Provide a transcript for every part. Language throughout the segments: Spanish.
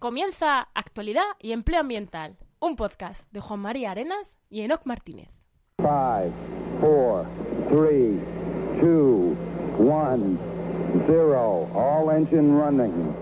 Comienza Actualidad y Empleo Ambiental, un podcast de Juan María Arenas y Enoc Martínez. 5, 4, 3, 2, 1, 0. All engine running.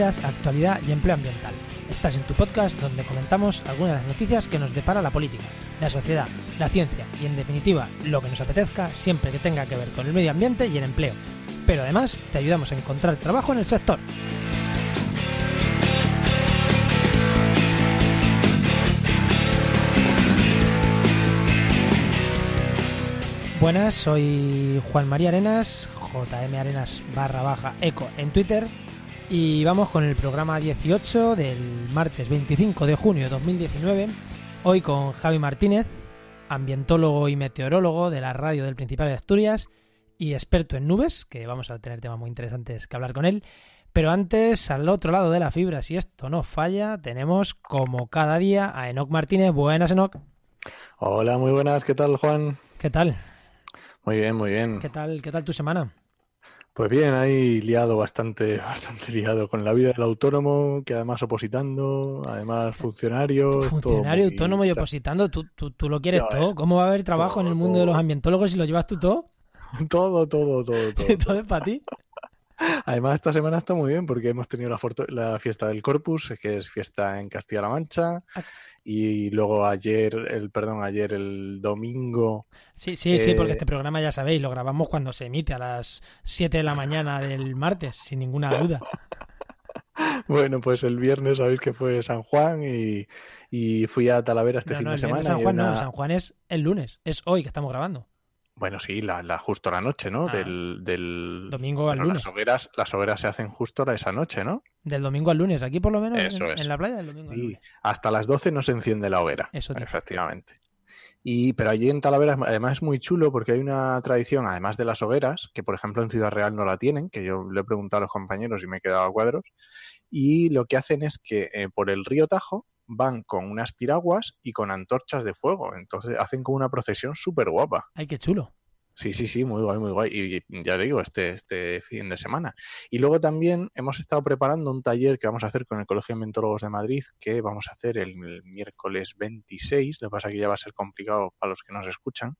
Actualidad y Empleo Ambiental. Estás en tu podcast donde comentamos algunas de las noticias que nos depara la política, la sociedad, la ciencia y en definitiva lo que nos apetezca siempre que tenga que ver con el medio ambiente y el empleo. Pero además te ayudamos a encontrar trabajo en el sector. Buenas, soy Juan María Arenas, JM Arenas barra baja eco en Twitter y vamos con el programa 18 del martes 25 de junio de 2019. Hoy con Javi Martínez, ambientólogo y meteorólogo de la radio del Principado de Asturias y experto en nubes, que vamos a tener temas muy interesantes que hablar con él. Pero antes, al otro lado de la fibra, si esto no falla, tenemos como cada día a Enoc Martínez. Buenas, Enoc. Hola, muy buenas. ¿Qué tal, Juan? ¿Qué tal? Muy bien, muy bien. ¿Qué tal, qué tal tu semana? Pues bien, ahí liado bastante, bastante liado con la vida del autónomo, que además opositando, además funcionarios. Funcionario, autónomo y opositando, ¿tú, tú, tú lo quieres todo? ¿Cómo va a haber trabajo todo, en el mundo todo. de los ambientólogos si lo llevas tú todo? Todo, todo, todo, todo. ¿Todo es para ti? Además, esta semana está muy bien porque hemos tenido la fiesta del Corpus, que es fiesta en Castilla-La Mancha, Ah. Y luego ayer, el perdón, ayer el domingo, Sí, sí, sí, porque Eh, este programa ya sabéis, lo grabamos cuando se emite a las 7 de la mañana del martes, sin ninguna duda. bueno, pues el viernes sabéis que fue San Juan y, y fui a Talavera este No, fin no, de semana. San Juan no, San Juan es el lunes, es hoy que estamos grabando. Bueno, sí, la, la justo la noche, ¿no? Ah. Del, del... Domingo al bueno, lunes. Las hogueras, las hogueras se hacen justo esa noche, ¿no? Del domingo al lunes, aquí por lo menos Eso en, es. en la playa del domingo al Sí. lunes. Hasta las 12 no se enciende la hoguera. Eso dice. efectivamente. Y, pero allí en Talavera además es muy chulo porque hay una tradición, además de las hogueras, que por ejemplo en Ciudad Real no la tienen, que yo le he preguntado a los compañeros y me he quedado a cuadros, y lo que hacen es que eh, por el río Tajo van con unas piraguas y con antorchas de fuego. Entonces hacen como una procesión súper guapa. Ay, qué chulo. Sí, sí, sí, muy guay, muy guay. Y ya digo, este, este fin de semana. Y luego también hemos estado preparando un taller que vamos a hacer con el Colegio de Mentólogos de Madrid, que vamos a hacer el, el miércoles 26, lo que pasa que ya va a ser complicado para los que nos escuchan,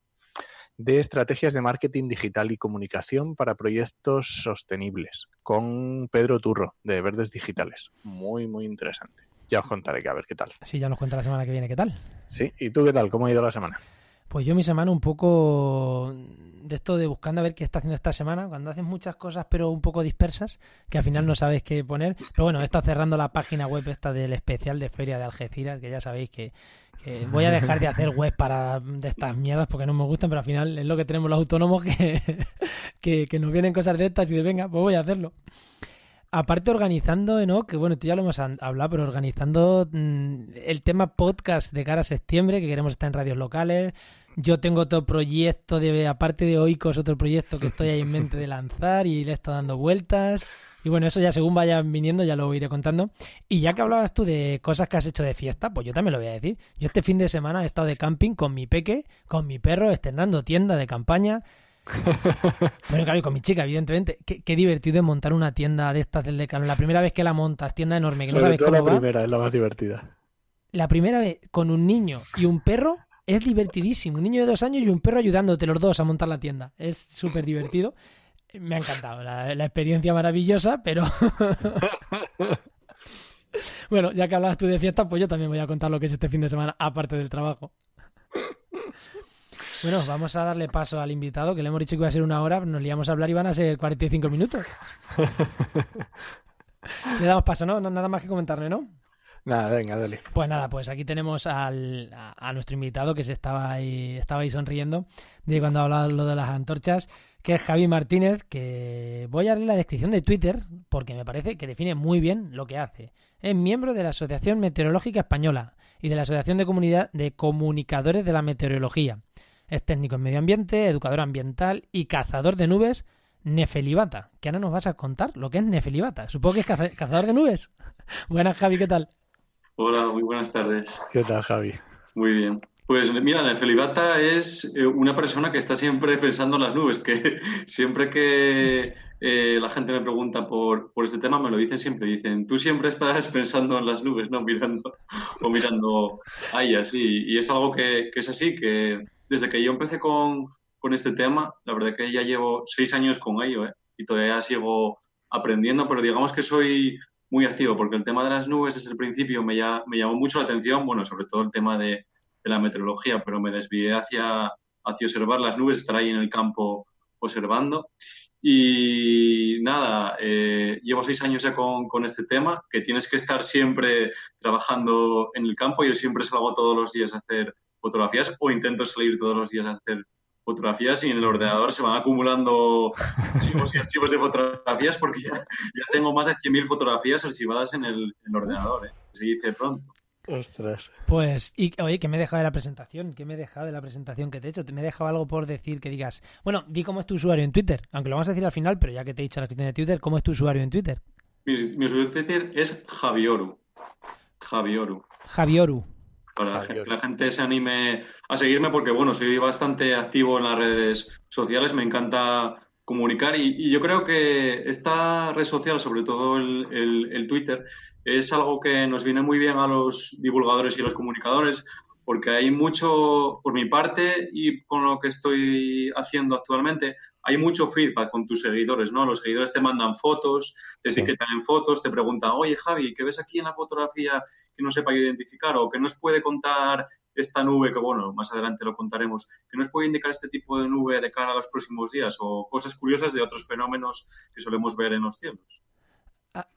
de estrategias de marketing digital y comunicación para proyectos sostenibles, con Pedro Turro, de Verdes Digitales. Muy, muy interesante. Ya os contaré que a ver qué tal. Sí, ya nos cuenta la semana que viene qué tal. Sí, ¿y tú qué tal? ¿Cómo ha ido la semana? Pues yo mi semana un poco de esto de buscando a ver qué está haciendo esta semana, cuando haces muchas cosas pero un poco dispersas, que al final no sabes qué poner. Pero bueno, estado cerrando la página web esta del especial de Feria de Algeciras, que ya sabéis que, que voy a dejar de hacer web para de estas mierdas porque no me gustan, pero al final es lo que tenemos los autónomos que, que, que nos vienen cosas de estas y de venga, pues voy a hacerlo. Aparte organizando, ¿no? Que bueno, tú ya lo hemos hablado, pero organizando mm, el tema podcast de cara a septiembre, que queremos estar en radios locales. Yo tengo otro proyecto de, aparte de Oikos, otro proyecto que estoy ahí en mente de lanzar y le estado dando vueltas. Y bueno, eso ya según vayan viniendo ya lo iré contando. Y ya que hablabas tú de cosas que has hecho de fiesta, pues yo también lo voy a decir. Yo este fin de semana he estado de camping con mi peque, con mi perro, estrenando tienda de campaña. Bueno, claro, y con mi chica, evidentemente. Qué, qué divertido es montar una tienda de estas del Decathlon. La primera vez que la montas, tienda enorme, que no sabes todo cómo la va. primera, es la más divertida. La primera vez con un niño y un perro es divertidísimo. Un niño de dos años y un perro ayudándote los dos a montar la tienda. Es súper divertido. Me ha encantado. La, la experiencia maravillosa, pero... bueno, ya que hablabas tú de fiesta, pues yo también voy a contar lo que es este fin de semana, aparte del trabajo. Bueno, vamos a darle paso al invitado, que le hemos dicho que iba a ser una hora, nos liamos a hablar y van a ser 45 minutos. Le damos paso, ¿no? No- Nada más que comentarle, ¿no? Nada, venga, dale. Pues nada, pues aquí tenemos al, a, a nuestro invitado que se estaba ahí, estaba ahí sonriendo de cuando hablaba lo de las antorchas, que es Javi Martínez, que voy a leer la descripción de Twitter porque me parece que define muy bien lo que hace. Es miembro de la Asociación Meteorológica Española y de la Asociación de Comunidad de Comunicadores de la Meteorología. Es técnico en medio ambiente, educador ambiental y cazador de nubes Nefelibata. Que ahora nos vas a contar lo que es Nefelibata. Supongo que es caza- cazador de nubes. Buenas, Javi, ¿qué tal? Hola, muy buenas tardes. ¿Qué tal, Javi? Muy bien. Pues mira, Nefelibata es eh, una persona que está siempre pensando en las nubes, que siempre que eh, la gente me pregunta por, por este tema me lo dicen siempre. Dicen, tú siempre estás pensando en las nubes, ¿no? Mirando o mirando a ellas. Y, y es algo que, que es así, que desde que yo empecé con, con este tema, la verdad que ya llevo seis años con ello, ¿eh? Y todavía sigo aprendiendo, pero digamos que soy muy activo, porque el tema de las nubes desde el principio me, ya, me llamó mucho la atención, bueno, sobre todo el tema de, de la meteorología, pero me desvié hacia, hacia observar las nubes, estar ahí en el campo observando. Y nada, eh, llevo seis años ya con, con, este tema, que tienes que estar siempre trabajando en el campo. Yo siempre salgo todos los días a hacer fotografías o intento salir todos los días a hacer fotografías y en el ordenador se van acumulando archivos y archivos de fotografías porque ya, ya tengo más de 100.000 fotografías archivadas en el, en el ordenador. ¿eh? Se dice pronto. Ostras. Pues, y, oye, ¿qué me he dejado de la presentación? ¿Qué me he dejado de la presentación que te he hecho? ¿Te me he dejado algo por decir que digas? Bueno, di cómo es tu usuario en Twitter, aunque lo vamos a decir al final, pero ya que te he dicho la cuestión de Twitter, ¿cómo es tu usuario en Twitter? Mi, mi usuario de Twitter es Javioru. Javioru. Javioru. Para que la gente se anime a seguirme porque, bueno, soy bastante activo en las redes sociales, me encanta comunicar y, y yo creo que esta red social, sobre todo el, el, el Twitter, es algo que nos viene muy bien a los divulgadores y los comunicadores porque hay mucho, por mi parte y con lo que estoy haciendo actualmente, hay mucho feedback con tus seguidores, ¿no? Los seguidores te mandan fotos, te sí. etiquetan en fotos, te preguntan, oye Javi, ¿qué ves aquí en la fotografía que no sepa identificar? O que nos puede contar esta nube, que bueno, más adelante lo contaremos, que nos puede indicar este tipo de nube de cara a los próximos días o cosas curiosas de otros fenómenos que solemos ver en los cielos. Ah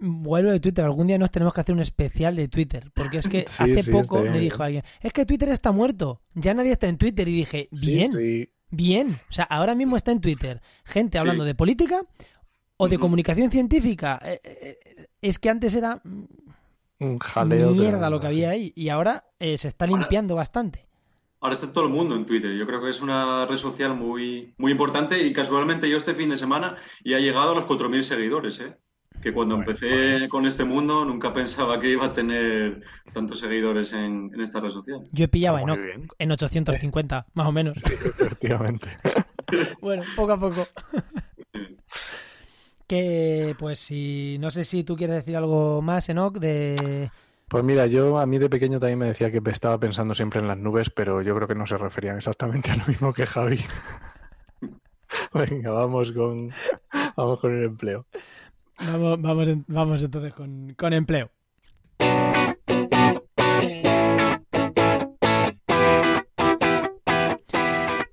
vuelvo de Twitter. Algún día nos tenemos que hacer un especial de Twitter. Porque es que sí, hace sí, poco me dijo alguien, es que Twitter está muerto. Ya nadie está en Twitter. Y dije, bien, sí, bien. O sea, ahora mismo está en Twitter gente hablando de política o de comunicación científica. Eh, eh, Es que antes era Un jaleo. mierda lo que había ahí. Y ahora eh, se está Ahora- limpiando bastante. Ahora está todo el mundo en Twitter. Yo creo que es una red social muy, muy importante y casualmente yo este fin de semana ya he llegado a los 4.000 seguidores, ¿eh? Que cuando Bueno, empecé con este mundo nunca pensaba que iba a tener tantos seguidores en, en esta red social. Yo he pillado Ah, en, en 850, más o menos. Efectivamente. Bueno, poco a poco. que, pues, si. No sé si tú quieres decir algo más, Enoch, de. Pues mira, yo a mí de pequeño también me decía que estaba pensando siempre en las nubes, pero yo creo que no se referían exactamente a lo mismo que Javi. Venga, vamos con, vamos con el empleo. Vamos, vamos, vamos entonces con, con empleo.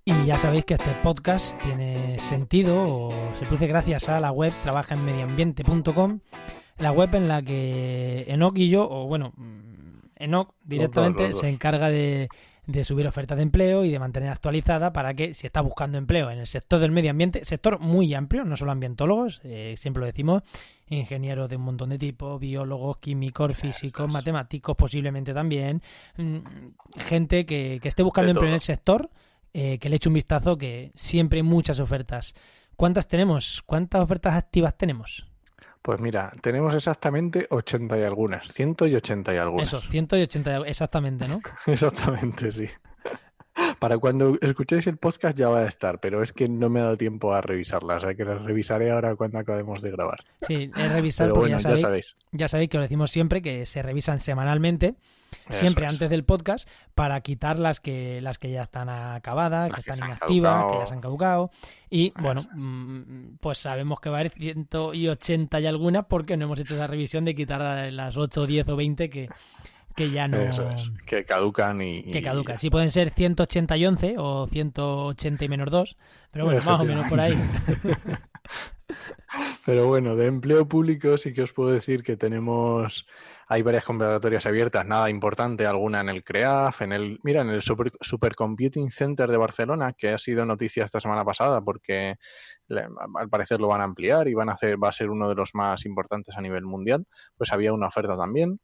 Y ya sabéis que este podcast tiene sentido o se produce gracias a la web trabajaenmedioambiente.com, la web en la que Enoch y yo, o bueno, mm, Enoch directamente se encarga de, de subir ofertas de empleo y de mantener actualizada para que si está buscando empleo en el sector del medio ambiente, sector muy amplio, no solo ambientólogos, eh, siempre lo decimos, ingenieros de un montón de tipos, biólogos, químicos, físicos, matemáticos, posiblemente también, mm, gente que, que esté buscando empleo en el sector, eh, que le eche un vistazo, que siempre hay muchas ofertas. ¿Cuántas tenemos? ¿Cuántas ofertas activas tenemos? Pues mira, tenemos exactamente 80 y algunas, 100 y 80 y algunas. Eso, 180 exactamente, ¿no? Exactamente, sí. Para cuando escuchéis el podcast ya va a estar, pero es que no me ha dado tiempo a revisarlas, o sea que las revisaré ahora cuando acabemos de grabar. Sí, es revisar Pero porque bueno, ya ya sabéis, ya sabéis que lo decimos siempre, que se revisan semanalmente, siempre es. antes del podcast, para quitar las que, las que ya están acabadas, Las que están inactivas, que ya se han caducado. Y Eso bueno, es. mm, pues sabemos que va a haber 180 y algunas porque no hemos hecho esa revisión de quitar las 8, 10 o 20 que, que ya no... Eso es, que caducan y... Que y- caducan. Sí, pueden ser 180 y 11 o 180 y menos 2, pero bueno, más o menos por ahí. Pero bueno, de empleo público sí que os puedo decir que tenemos, hay varias convocatorias abiertas, nada importante, alguna en el CREAF, en el, mira, en el Super, Supercomputing Center de Barcelona, que ha sido noticia esta semana pasada porque le- al parecer lo van a ampliar y van a hacer, va a ser uno de los más importantes a nivel mundial, pues había una oferta también.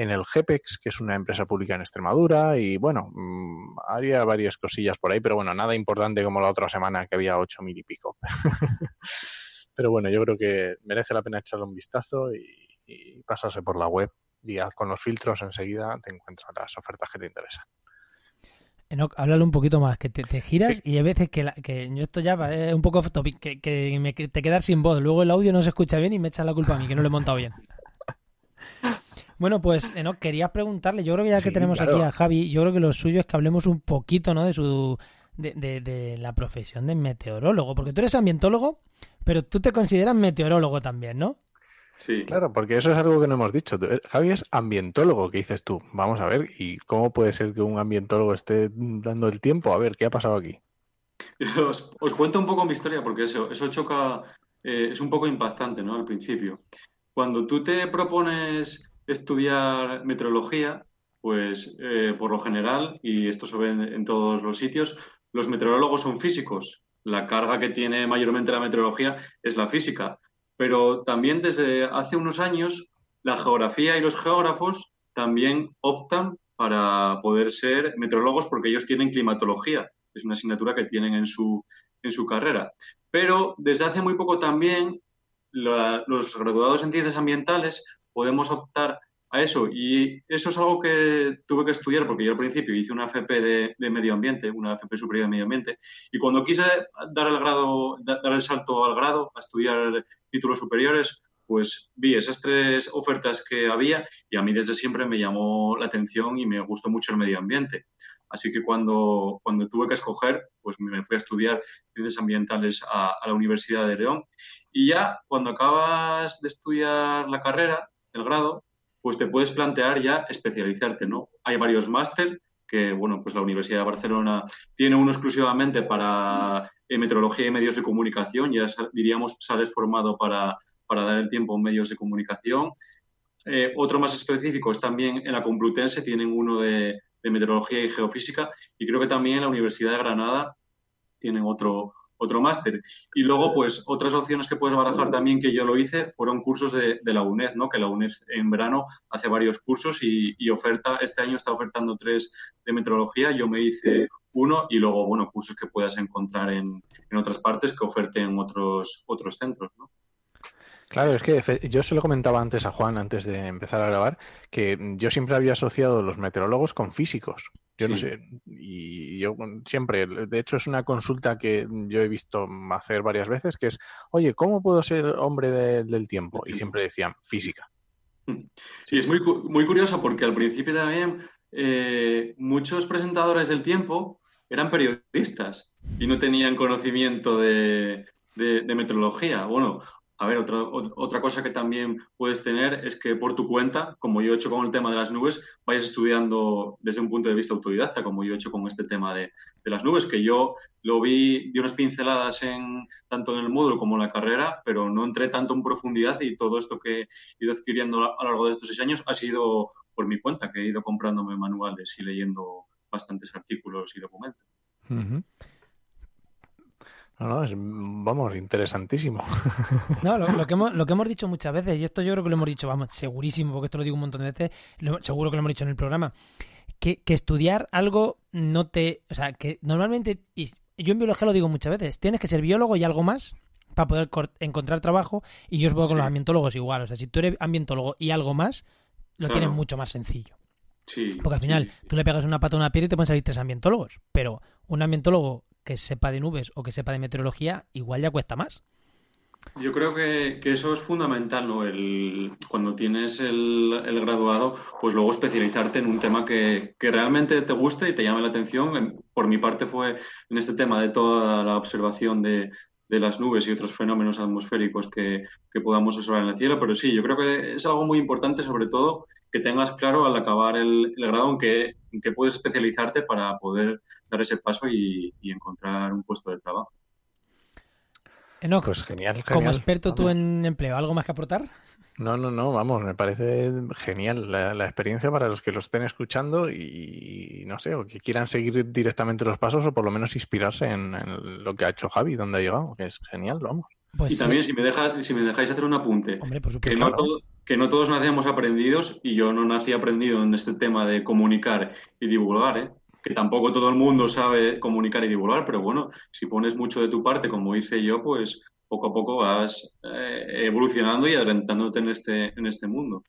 En el GPEX, que es una empresa pública en Extremadura, y bueno, mm, haría varias cosillas por ahí, pero bueno, nada importante como la otra semana que había ocho mil y pico. pero bueno, yo creo que merece la pena echarle un vistazo y, pasarse por la web y con los filtros enseguida te encuentras las ofertas que te interesan. Enoch, háblale un poquito más, que te, giras y hay veces que, que yo esto ya es un poco off topic, que, que me, te quedas sin voz, luego el audio no se escucha bien y me echas la culpa a mí, que no lo he montado bien. Bueno, pues Enoch, querías preguntarle, yo creo que ya que tenemos aquí a Javi, yo creo que lo suyo es que hablemos un poquito, ¿no? De su de, de, de, la profesión de meteorólogo, porque tú eres ambientólogo, pero tú te consideras meteorólogo también, ¿no? Sí. Claro, porque eso es algo que no hemos dicho. Eh, Javi es ambientólogo, que dices tú. Vamos a ver, ¿y cómo puede ser que un ambientólogo esté dando el tiempo? A ver, ¿qué ha pasado aquí? Os, cuento un poco mi historia, porque eso, eso choca, eh, es un poco impactante, ¿no? Al principio. Cuando tú te propones estudiar meteorología, pues eh, por lo general, y esto se ve en todos los sitios, los meteorólogos son físicos. La carga que tiene mayormente la meteorología es la física pero también desde hace unos años la geografía y los geógrafos también optan para poder ser meteorólogos porque ellos tienen climatología, es una asignatura que tienen en su, en su carrera. Pero desde hace muy poco también los graduados en ciencias ambientales podemos optar a eso. Y eso es algo que tuve que estudiar porque yo al principio hice una FP de, medio ambiente, una FP superior de medio ambiente, y cuando quise dar el grado, dar el salto al grado, a estudiar títulos superiores, pues vi esas tres ofertas que había y a mí desde siempre me llamó la atención y me gustó mucho el medio ambiente. Así que cuando, cuando tuve que escoger, pues me fui a estudiar ciencias ambientales a, a la Universidad de León. Y ya cuando acabas de estudiar la carrera, el grado, pues te puedes plantear ya especializarte, ¿no? Hay varios máster que, bueno, pues la Universidad de Barcelona tiene uno exclusivamente para meteorología y medios de comunicación, ya diríamos sales formado para, para dar el tiempo en medios de comunicación. Eh, otro más específico es también en la Complutense, tienen uno de, de meteorología y geofísica, y creo que también en la Universidad de Granada tienen otro, otro máster. Y luego, pues, otras opciones que puedes barajar también, que yo lo hice, fueron cursos de, la UNED, ¿no? Que la UNED en verano hace varios cursos y, oferta, este año está ofertando tres de meteorología, yo me hice uno y luego, bueno, cursos que puedas encontrar en, en otras partes que oferten otros, otros centros, ¿no? Claro, es que yo se lo comentaba antes a Juan, antes de empezar a grabar, que yo siempre había asociado los meteorólogos con físicos. Yo no sé, y yo siempre, de hecho es una consulta que yo he visto hacer varias veces, que es, oye, ¿cómo puedo ser hombre del tiempo? Y siempre decían, física. Sí, es muy, muy curioso porque al principio también eh, muchos presentadores del tiempo eran periodistas y no tenían conocimiento de, de, de meteorología. Bueno, a ver, otra, otra cosa que también puedes tener es que por tu cuenta, como yo he hecho con el tema de las nubes, vayas estudiando desde un punto de vista autodidacta, como yo he hecho con este tema de, las nubes, que yo lo vi de unas pinceladas en, tanto en el módulo como en la carrera, pero no entré tanto en profundidad y todo esto que he ido adquiriendo a lo largo de estos seis años ha sido por mi cuenta, que he ido comprándome manuales y leyendo bastantes artículos y documentos. No, no, es, vamos, interesantísimo. No, lo, que hemos, lo que hemos dicho muchas veces, y esto yo creo que lo hemos dicho, vamos, segurísimo, porque esto lo digo un montón de veces, seguro que lo hemos dicho en el programa, que, que estudiar algo no te... O sea, que normalmente, y yo en biología lo digo muchas veces, tienes que ser biólogo y algo más para poder encontrar trabajo, y yo os voy con los ambientólogos igual. O sea, si tú eres ambientólogo y algo más, lo tienes mucho más sencillo. Sí, Porque al final tú le pegas una pata a una piedra y te pueden salir tres ambientólogos. Pero un ambientólogo que sepa de nubes o que sepa de meteorología, igual ya cuesta más. Yo creo que, eso es fundamental, ¿no? El, cuando tienes el, graduado, pues luego especializarte en un tema que, realmente te guste y te llame la atención. Por mi parte fue en este tema de toda la observación de, las nubes y otros fenómenos atmosféricos que, podamos observar en el cielo, pero sí, yo creo que es algo muy importante, sobre todo, que tengas claro al acabar el, grado en que, en que puedes especializarte para poder dar ese paso y, encontrar un puesto de trabajo. Enoch, pues genial, como experto tú en empleo, ¿algo más que aportar? No, no, no, vamos, me parece genial la, experiencia para los que lo estén escuchando y, no sé, o que quieran seguir directamente los pasos o por lo menos inspirarse en, lo que ha hecho Javi, donde ha llegado, que es genial, vamos. Pues y también, si, me deja, si me dejáis hacer un apunte, que, no que no todos nacemos aprendidos y yo no nací aprendido en este tema de comunicar y divulgar, ¿eh? Que tampoco todo el mundo sabe comunicar y divulgar, pero bueno, si pones mucho de tu parte, como hice yo, pues poco a poco vas eh, evolucionando y adelantándote en este, en este mundo.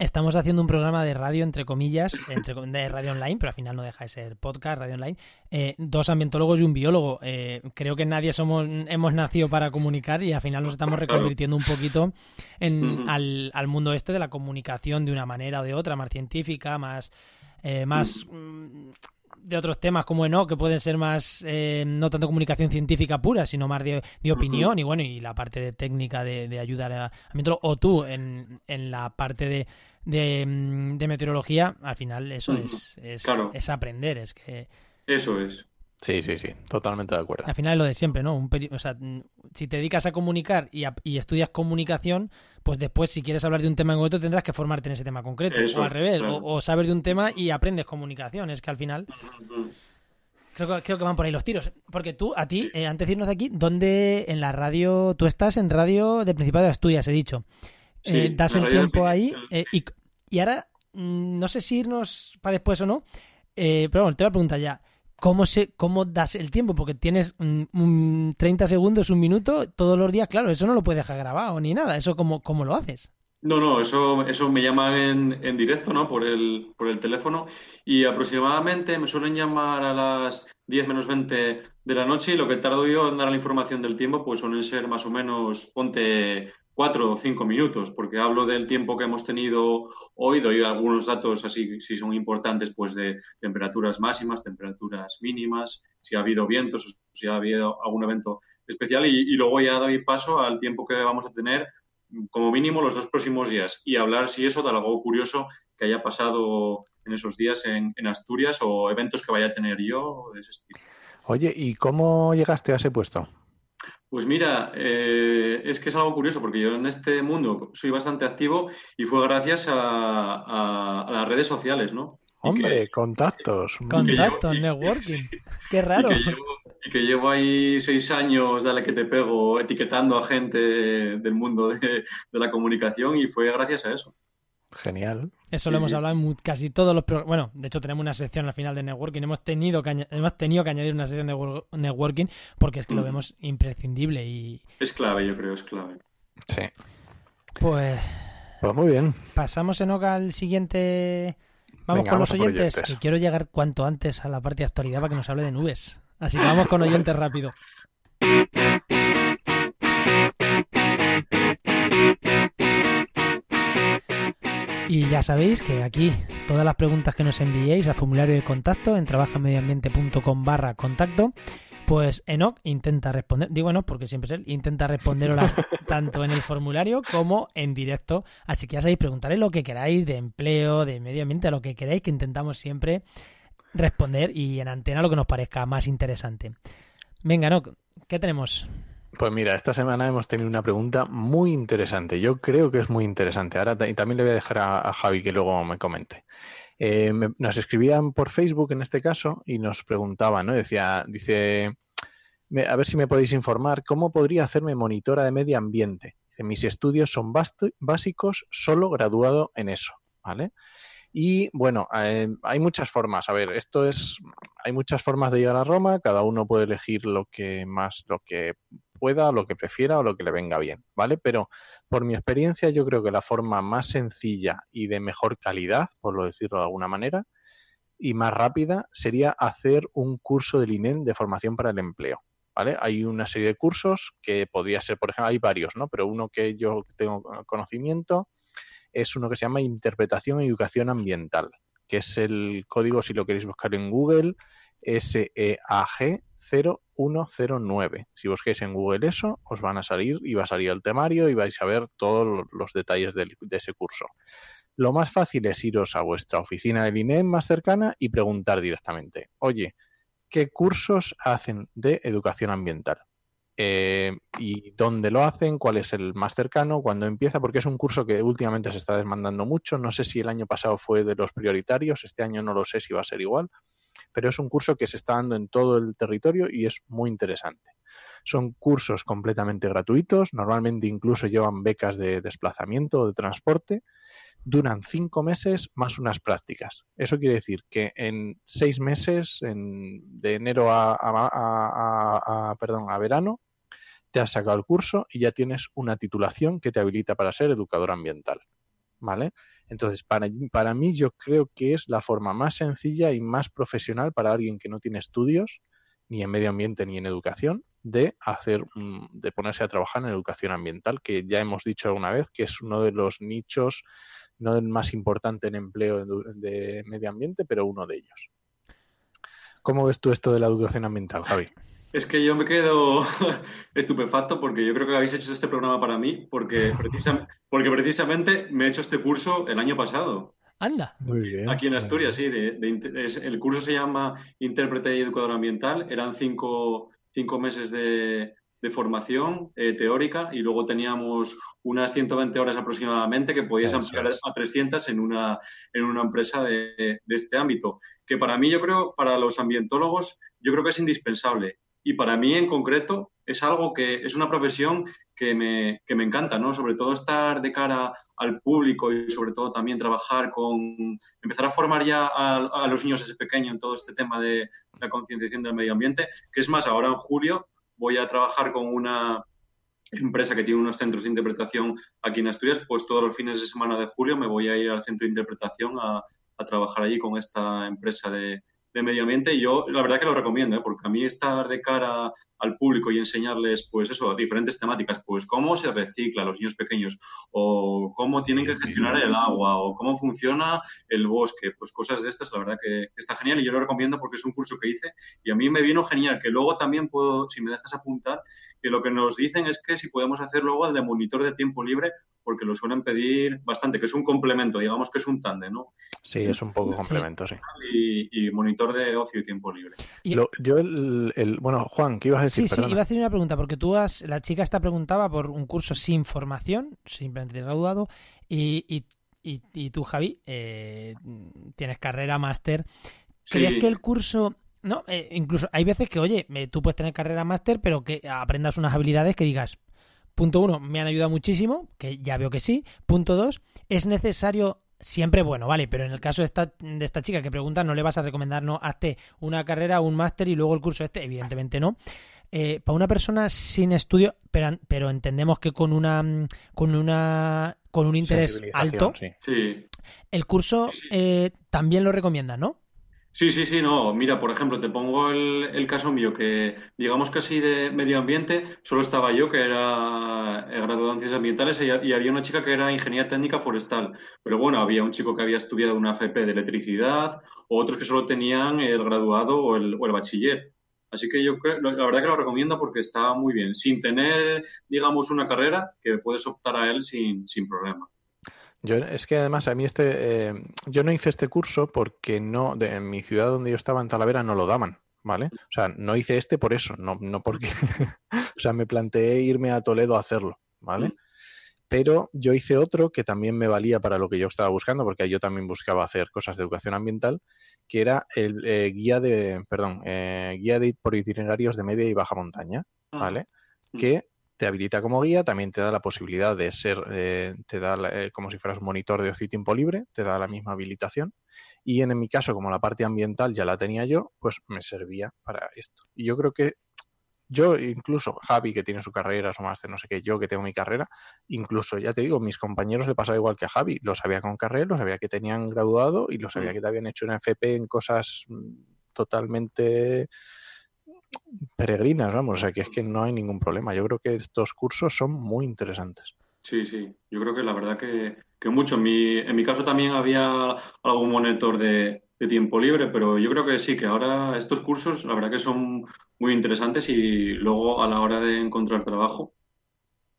Estamos haciendo un programa de radio, entre comillas, entre, de radio online, pero al final no deja de ser podcast, radio online. Eh, dos ambientólogos y un biólogo. Eh, creo que nadie somos hemos nacido para comunicar y al final nos estamos reconvirtiendo un poquito en, al, al, mundo este de la comunicación de una manera o de otra, más científica, más, eh, más mm, de otros temas como no, que pueden ser más, eh, no tanto comunicación científica pura, sino más de, opinión y bueno, y la parte de técnica de, de ayudar a, a o tú en, en la parte de, de, mm, meteorología, al final eso es, es, es aprender, es que... Eso es. Sí, sí, sí, totalmente de acuerdo. Al final es lo de siempre, ¿no? Un o sea, si te dedicas a comunicar y, y, estudias comunicación, pues después si quieres hablar de un tema en concreto tendrás que formarte en ese tema concreto. o al revés, o, saber de un tema y aprendes comunicación. Es que al final... Creo que, creo que van por ahí los tiros. Porque tú, a ti, eh, antes de irnos de aquí, ¿dónde en la radio? Tú estás en radio del Principado de Asturias, he dicho. Eh, das el tiempo ahí. Eh, y, y, ahora, mm, no sé si irnos para después o no, pero bueno, te voy a preguntar ya. ¿Cómo, se, ¿Cómo das el tiempo? Porque tienes un, 30 segundos, un minuto, todos los días, claro, eso no lo puedes dejar grabado ni nada. ¿Eso cómo, cómo lo haces? No, no, eso, eso me llaman en, en, directo, ¿no? Por el, por el teléfono y aproximadamente me suelen llamar a las 10 menos 20 de la noche y lo que tardo yo en dar la información del tiempo pues suelen ser más o menos, ponte cuatro o cinco minutos, porque hablo del tiempo que hemos tenido hoy, doy algunos datos así, si son importantes, pues de temperaturas máximas, temperaturas mínimas, si ha habido vientos, si ha habido algún evento especial, y, luego ya doy paso al tiempo que vamos a tener, como mínimo, los dos próximos días, y hablar, si eso, de algo curioso que haya pasado en esos días en, en Asturias o eventos que vaya a tener yo de ese estilo. Oye, ¿y cómo llegaste a ese puesto? Pues mira, eh, es que es algo curioso porque yo en este mundo soy bastante activo y fue gracias a, las redes sociales, ¿no? Hombre, contactos. Contactos, networking. Qué raro. Y que, llevo, ahí seis años, dale que te pego, etiquetando a gente del mundo de la comunicación y fue gracias a eso. Genial. Eso lo hemos hablado en casi todos los programas. Bueno, de hecho tenemos una sección al final de networking. Hemos tenido que, hemos tenido que añadir una sección de networking porque es que lo mm. vemos imprescindible y... Es clave, yo creo, es clave. Sí. Pues... Pues muy bien. Pasamos en Oca al siguiente... Vamos con los oyentes, que quiero llegar cuanto antes a la parte de actualidad para que nos hable de nubes. Así que vamos con oyentes rápido. Y ya sabéis que aquí todas las preguntas que nos enviéis al formulario de contacto en trabajamediambiente.com barra contacto, pues Enoch intenta responder, digo no porque siempre es él, intenta responderlas tanto en el formulario como en directo. Así que ya sabéis, preguntaré lo que queráis de empleo, de medio ambiente, lo que queráis, que intentamos siempre responder y en antena lo que nos parezca más interesante. Venga, Enoch, ¿qué tenemos? Pues mira, esta semana hemos tenido una pregunta muy interesante. Yo creo que es muy interesante. Ahora y también le voy a dejar a, Javi que luego me comente. Eh, nos escribían por Facebook en este caso y nos preguntaban, ¿no? Decía, dice, a ver si me podéis informar cómo podría hacerme monitora de medio ambiente. Dice, mis estudios son básicos, solo graduado en eso, ¿vale? Y bueno, eh, hay muchas formas. A ver, esto es, hay muchas formas de llegar a Roma. Cada uno puede elegir lo que más, lo que pueda, lo que prefiera, o lo que le venga bien, ¿vale? Pero por mi experiencia yo creo que la forma más sencilla y de mejor calidad, por lo decirlo de alguna manera, y más rápida sería hacer un curso del INEN de formación para el empleo. ¿Vale? Hay una serie de cursos que podría ser, por ejemplo, hay varios, ¿no? Pero uno que yo tengo conocimiento es uno que se llama Interpretación y Educación Ambiental, que es el código, si lo queréis buscar en Google, SEAG0 109. Si busquéis en Google eso, os van a salir y va a salir el temario y vais a ver todos los detalles de, ese curso. Lo más fácil es iros a vuestra oficina del INEM más cercana y preguntar directamente, oye, ¿qué cursos hacen de educación ambiental? Eh, y dónde lo hacen, cuál es el más cercano, cuándo empieza, porque es un curso que últimamente se está demandando mucho. No sé si el año pasado fue de los prioritarios, este año no lo sé si va a ser igual, pero es un curso que se está dando en todo el territorio y es muy interesante. Son cursos completamente gratuitos, normalmente incluso llevan becas de desplazamiento o de transporte. Duran cinco meses más unas prácticas. Eso quiere decir que en seis meses, en, de enero a, perdón, a verano, te has sacado el curso y ya tienes una titulación que te habilita para ser educador ambiental. ¿Vale? Entonces, para, para mí yo creo que es la forma más sencilla y más profesional para alguien que no tiene estudios, ni en medio ambiente ni en educación, de hacer, de ponerse a trabajar en educación ambiental, que ya hemos dicho alguna vez que es uno de los nichos, no el más importante en empleo de medio ambiente, pero uno de ellos. ¿Cómo ves tú esto de la educación ambiental, Javi? Es que yo me quedo estupefacto porque yo creo que habéis hecho este programa para mí porque, porque precisamente me he hecho este curso el año pasado. Anda. Muy bien. Aquí en Asturias, sí. el curso se llama Intérprete y Educador Ambiental. Eran cinco, cinco meses de, formación eh, teórica y luego teníamos unas 120 horas aproximadamente que podías ampliar a 300 en una, en una empresa de, de, este ámbito. Que para mí, yo creo, para los ambientólogos, yo creo que es indispensable. Y para mí en concreto es algo que es una profesión que me, que me encanta, ¿no? Sobre todo estar de cara al público y sobre todo también trabajar con, empezar a formar ya a, los niños desde pequeño en todo este tema de la concienciación del medio ambiente, que es más, ahora en julio voy a trabajar con una empresa que tiene unos centros de interpretación aquí en Asturias, pues todos los fines de semana de julio me voy a ir al centro de interpretación a, a trabajar allí con esta empresa de, de medio ambiente y yo la verdad que lo recomiendo, ¿eh? porque a mí estar de cara al público y enseñarles, pues eso, diferentes temáticas, pues cómo se recicla los niños pequeños, o cómo tienen que gestionar el agua, o cómo funciona el bosque, pues cosas de estas, la verdad que está genial y yo lo recomiendo porque es un curso que hice y a mí me vino genial, que luego también puedo, si me dejas apuntar, que lo que nos dicen es que si podemos hacer luego el de monitor de tiempo libre, porque lo suelen pedir bastante, que es un complemento, digamos que es un tándem, ¿no? Sí, es un poco complemento, sí. Y, monitor de ocio y tiempo libre. yo, el, bueno, Juan, ¿qué ibas a decir? Sí, sí, iba a hacer una pregunta, porque tú has, la chica esta preguntaba por un curso sin formación, simplemente graduado, y, y, y, tú, Javi, eh, tienes carrera, máster. ¿Crees que el curso no, eh, incluso hay veces que, oye, tú puedes tener carrera máster, pero que aprendas unas habilidades que digas, Punto uno, me han ayudado muchísimo, que ya veo que sí. Punto dos, es necesario siempre bueno, vale, pero en el caso de esta, de esta chica que pregunta, no le vas a recomendar, no, hazte una carrera, un máster y luego el curso este, evidentemente no. Eh, para una persona sin estudio, pero, pero entendemos que con una con una con un interés alto, sí. el curso eh, también lo recomienda, ¿no? Sí, sí, sí, no. Mira, por ejemplo, te pongo el, caso mío, que digamos casi de medio ambiente, solo estaba yo, que era eh, graduado en ciencias ambientales, y, había una chica que era ingeniera técnica forestal. Pero bueno, había un chico que había estudiado una FP de electricidad, o otros que solo tenían el graduado o el, o el bachiller. Así que yo la verdad que lo recomiendo porque está muy bien. Sin tener, digamos, una carrera, que puedes optar a él sin, sin problema. Yo, es que además a mí este, eh, yo no hice este curso porque no, de, en mi ciudad donde yo estaba en Talavera no lo daban, ¿vale? O sea, no hice este por eso, no, no porque, o sea, me planteé irme a Toledo a hacerlo, ¿vale? Mm. Pero yo hice otro que también me valía para lo que yo estaba buscando, porque yo también buscaba hacer cosas de educación ambiental, que era el eh, guía de, perdón, eh, guía de, por itinerarios de media y baja montaña, ah. ¿vale? Mm. Que te habilita como guía, también te da la posibilidad de ser, eh, te da eh, como si fueras un monitor de ocio y tiempo libre, te da la misma habilitación. Y en, mi caso, como la parte ambiental ya la tenía yo, pues me servía para esto. Y yo creo que yo, incluso Javi, que tiene su carrera, su máster, no sé qué, yo que tengo mi carrera, incluso, ya te digo, mis compañeros le pasaba igual que a Javi. Lo sabía con carrera, lo sabía que tenían graduado y lo sabía mm. que te habían hecho una FP en cosas mm, totalmente peregrinas, vamos, o sea que es que no hay ningún problema. Yo creo que estos cursos son muy interesantes. Sí, sí, yo creo que la verdad que, mucho. En mi, en mi caso también había algún monitor de, tiempo libre, pero yo creo que sí, que ahora estos cursos la verdad que son muy interesantes y luego a la hora de encontrar trabajo,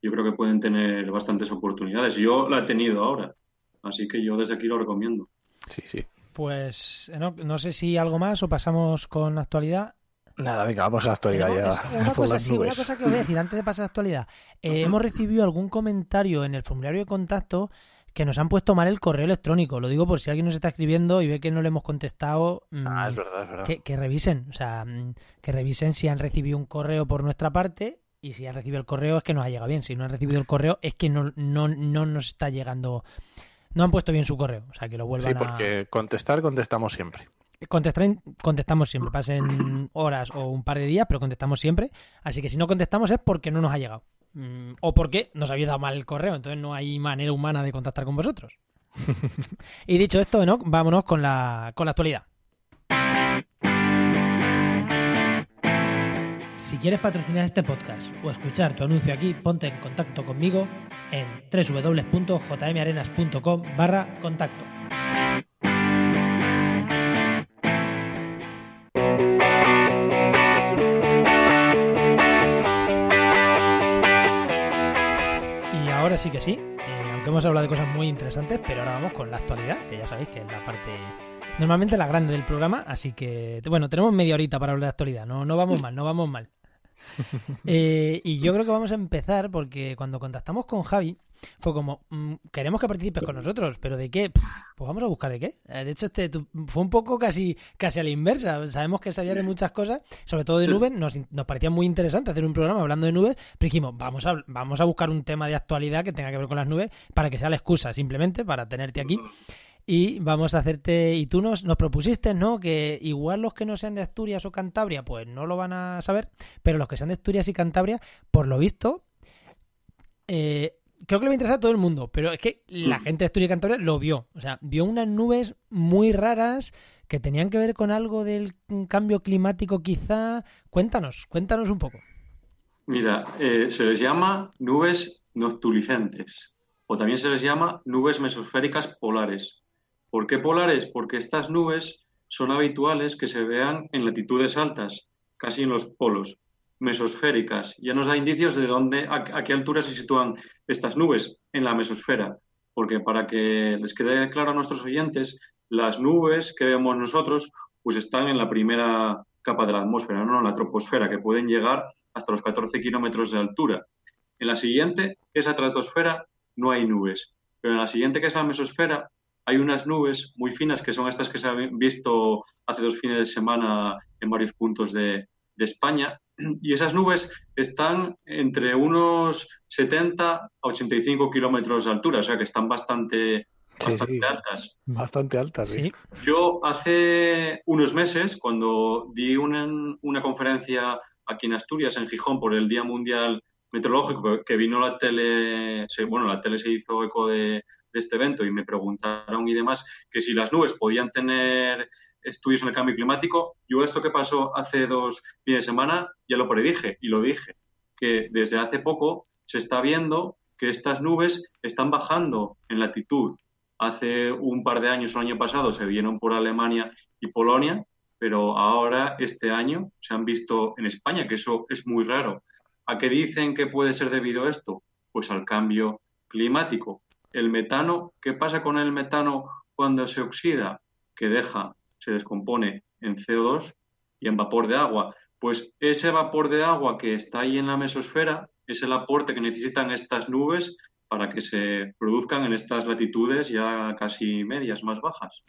yo creo que pueden tener bastantes oportunidades. Yo la he tenido ahora, así que yo desde aquí lo recomiendo. Sí, sí. Pues no, no sé si algo más o pasamos con actualidad. Nada, venga, vamos a la actualidad ya. Una cosa, sí, una cosa que os voy a decir antes de pasar a la actualidad. Eh, hemos recibido algún comentario en el formulario de contacto que nos han puesto mal el correo electrónico. Lo digo por si alguien nos está escribiendo y ve que no le hemos contestado. mm, Ah, es verdad, es verdad. que, que revisen, o sea, mm, que revisen si han recibido un correo por nuestra parte y si han recibido el correo es que nos ha llegado bien. Si no han recibido el correo es que no, no, no nos está llegando, no han puesto bien su correo, o sea, que lo vuelvan Sí, porque contestar, contestamos siempre. Contestamos siempre, pasen horas o un par de días, pero contestamos siempre. Así que si no contestamos es porque no nos ha llegado. Mm, O porque nos había dado mal el correo, entonces no hay manera humana de contactar con vosotros. y dicho esto, Enoch, vámonos con la, con la actualidad. Si quieres patrocinar este podcast o escuchar tu anuncio aquí, ponte en contacto conmigo en www.jmarenas.com barra contacto. Ahora sí que sí, eh, aunque hemos hablado de cosas muy interesantes, pero ahora vamos con la actualidad, que ya sabéis que es la parte normalmente la grande del programa, así que bueno, tenemos media horita para hablar de actualidad, no, no vamos mal, no vamos mal. Eh, y yo creo que vamos a empezar porque cuando contactamos con Javi fue como, mm, queremos que participes con nosotros, pero ¿de qué? Pues vamos a buscar de qué. Eh, De hecho, este fue un poco casi, casi a la inversa. Sabemos que sabía de muchas cosas, sobre todo de nubes. Nos, nos parecía muy interesante hacer un programa hablando de nubes, pero dijimos, vamos a, vamos a buscar un tema de actualidad que tenga que ver con las nubes para que sea la excusa, simplemente para tenerte aquí. Y vamos a hacerte, y tú nos, nos propusiste, ¿no? Que igual los que no sean de Asturias o Cantabria, pues no lo van a saber, pero los que sean de Asturias y Cantabria, por lo visto, eh, creo que le va a interesar a todo el mundo, pero es que la Mm. gente de Asturias y Cantabria lo vio. O sea, vio unas nubes muy raras que tenían que ver con algo del cambio climático, quizá. Cuéntanos, cuéntanos un poco. Mira, eh, se les llama nubes noctulicentes o también se les llama nubes mesosféricas polares. ¿Por qué polares? Porque estas nubes son habituales que se vean en latitudes altas, casi en los polos, mesosféricas. Ya nos da indicios de dónde, a, qué altura se sitúan estas nubes en la mesosfera. Porque para que les quede claro a nuestros oyentes, las nubes que vemos nosotros pues están en la primera capa de la atmósfera, no en la troposfera, que pueden llegar hasta los 14 kilómetros de altura. En la siguiente, que es la estratosfera, no hay nubes. Pero en la siguiente, que es la mesosfera, hay unas nubes muy finas que son estas que se han visto hace dos fines de semana en varios puntos de, de España. Y esas nubes están entre unos 70 a 85 kilómetros de altura, o sea que están bastante, Sí, bastante sí. altas. Bastante alta, sí. Yo hace unos meses, cuando di una, una conferencia aquí en Asturias, en Gijón, por el Día Mundial Meteorológico, que vino la tele, se- bueno, la tele se hizo eco de, de este evento y me preguntaron y demás que si las nubes podían tener estudios en el cambio climático, yo esto que pasó hace dos fines de semana ya lo predije y lo dije, que desde hace poco se está viendo que estas nubes están bajando en latitud. Hace un par de años, el año pasado, se vieron por Alemania y Polonia, pero ahora, este año, se han visto en España, que eso es muy raro. ¿A qué dicen que puede ser debido a esto? Pues al cambio climático. El metano, ¿qué pasa con el metano cuando se oxida? Que deja, se descompone en CO2 y en vapor de agua. Pues ese vapor de agua que está ahí en la mesosfera es el aporte que necesitan estas nubes para que se produzcan en estas latitudes ya casi medias más bajas.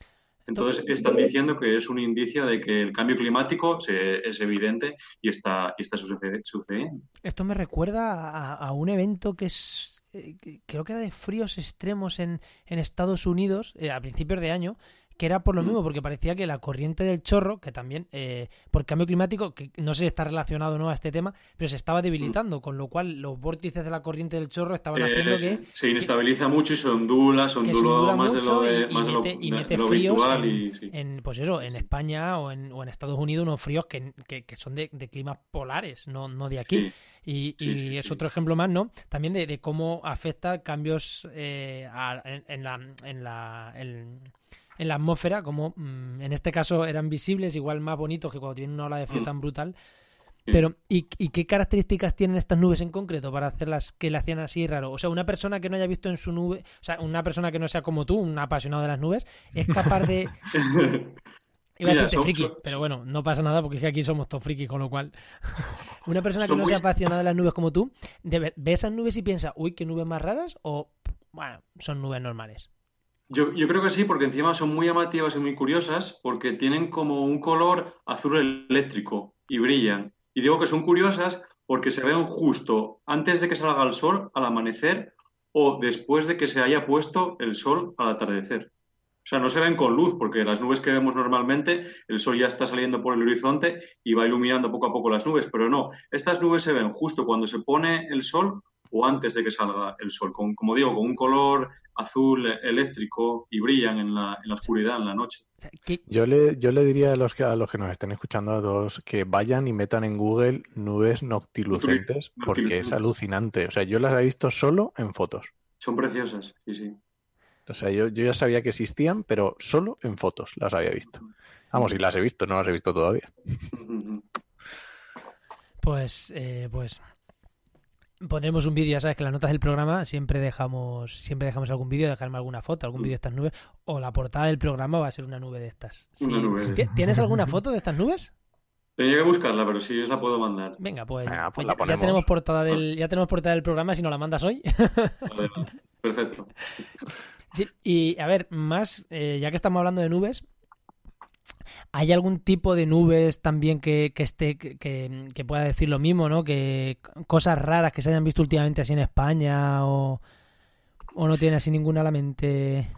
Entonces están diciendo que es un indicio de que el cambio climático se- es evidente y está, y está sucede- sucediendo. Esto me recuerda a, a un evento que es. eh, creo que era de fríos extremos en, en Estados Unidos eh, a principios de año, que era por lo Mm. mismo, porque parecía que la corriente del chorro, que también eh, por cambio climático, que no sé si está relacionado o no a este tema, pero se estaba debilitando, con lo cual los vórtices de la corriente del chorro estaban haciendo Eh, que se inestabiliza mucho y se ondula, se ondula más de lo, de- y- y más de lo- mete- y de mete lo fríos en- y, sí. en pues eso en España o en, o en Estados Unidos unos fríos que, que- que son de, de climas polares no, no de aquí Sí. y, Sí, y sí, es sí. otro ejemplo más no también de, de cómo afecta cambios eh, a- en, en la en la en, en la atmósfera como mm, en este caso eran visibles igual más bonitos que cuando tienen una ola de frío Mm. tan brutal pero ¿y, y qué características tienen estas nubes en concreto para hacerlas que le hacían así raro? O sea, una persona que no haya visto en su nube, o sea, una persona que no sea como tú, un apasionado de las nubes, es capaz de, Iba a decirte friki, pero bueno, no pasa nada porque es que aquí somos todos frikis, con lo cual. Una persona que no sea apasionada de las nubes como tú, de ver- ve esas nubes y piensa, uy, qué nubes más raras, o bueno, son nubes normales. Yo, yo, creo que sí, porque encima son muy llamativas y muy curiosas, porque tienen como un color azul eléctrico y brillan. Y digo que son curiosas porque se ven justo antes de que salga el sol al amanecer o después de que se haya puesto el sol al atardecer. O sea, no se ven con luz, porque las nubes que vemos normalmente, el sol ya está saliendo por el horizonte y va iluminando poco a poco las nubes, pero no, estas nubes se ven justo cuando se pone el sol o antes de que salga el sol, con, como digo, con un color azul eléctrico y brillan en la, en la oscuridad, en la noche. Yo le, yo le diría a los, que, a los que nos estén escuchando a todos que vayan y metan en Google nubes noctilucentes, porque es alucinante. O sea, yo las he visto solo en fotos. Son preciosas, sí, sí. O sea, yo, yo ya sabía que existían, pero solo en fotos las había visto. Vamos, y las he visto, no las he visto todavía. Pues, eh, pues pondremos un vídeo, ya sabes que las notas del programa siempre dejamos, siempre dejamos algún vídeo, dejarme alguna foto, algún vídeo de estas nubes, o la portada del programa va a ser una nube de estas. ¿Tienes alguna foto de estas nubes? Tenía que buscarla, pero sí os la puedo mandar. Venga, pues, pues ya, tenemos portada del, ya tenemos portada del programa si no la mandas hoy. Perfecto. Sí, y a ver, más, eh, ya que estamos hablando de nubes, ¿Hay algún tipo de nubes también que, esté que, pueda decir lo mismo, ¿no? Que cosas raras que se hayan visto últimamente así en España o, o no tiene así ninguna a la mente.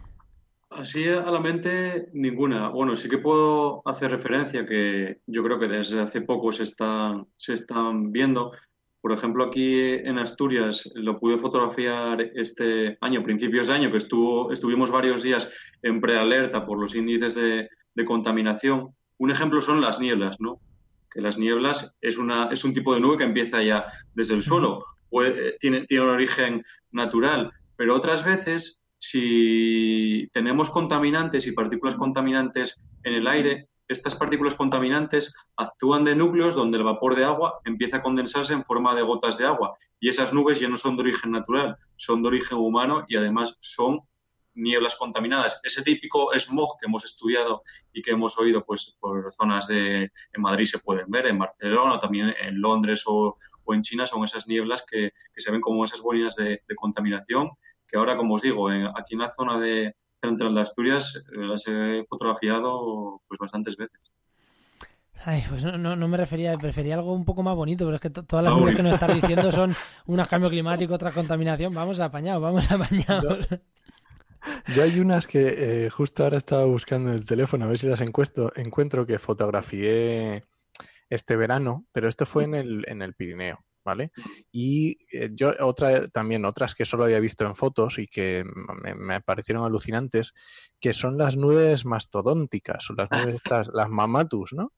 Así a la mente ninguna. Bueno, sí que puedo hacer referencia que yo creo que desde hace poco se están, se están viendo. Por ejemplo, aquí en Asturias lo pude fotografiar este año, principios de año, que estuvo, estuvimos varios días en prealerta por los índices de, de contaminación. Un ejemplo son las nieblas, ¿no? Que las nieblas es, una, es un tipo de nube que empieza ya desde el suelo, eh, tiene, tiene un origen natural, pero otras veces, si tenemos contaminantes y partículas contaminantes en el aire, estas partículas contaminantes actúan de núcleos donde el vapor de agua empieza a condensarse en forma de gotas de agua. Y esas nubes ya no son de origen natural, son de origen humano y además son nieblas contaminadas, ese típico smog que hemos estudiado y que hemos oído pues por zonas de en Madrid se pueden ver, en Barcelona, también en Londres o, en China son esas nieblas que, se ven como esas bolinas de, contaminación que ahora, como os digo, aquí en la zona de central de Asturias eh, las he fotografiado pues bastantes veces. Ay, pues no, no, me refería, prefería algo un poco más bonito, pero es que todas las nubes que nos estás diciendo son unas cambio climático, otra contaminación. Vamos apañados, vamos apañados. Yo hay unas que eh, justo ahora estaba buscando en el teléfono a ver si las encuentro, encuentro que fotografié este verano, pero esto fue en el, en el Pirineo, ¿vale? Y eh, yo otra también otras que solo había visto en fotos y que me, parecieron alucinantes, que son las nubes mastodónticas, o las nubes las mamatus, ¿no?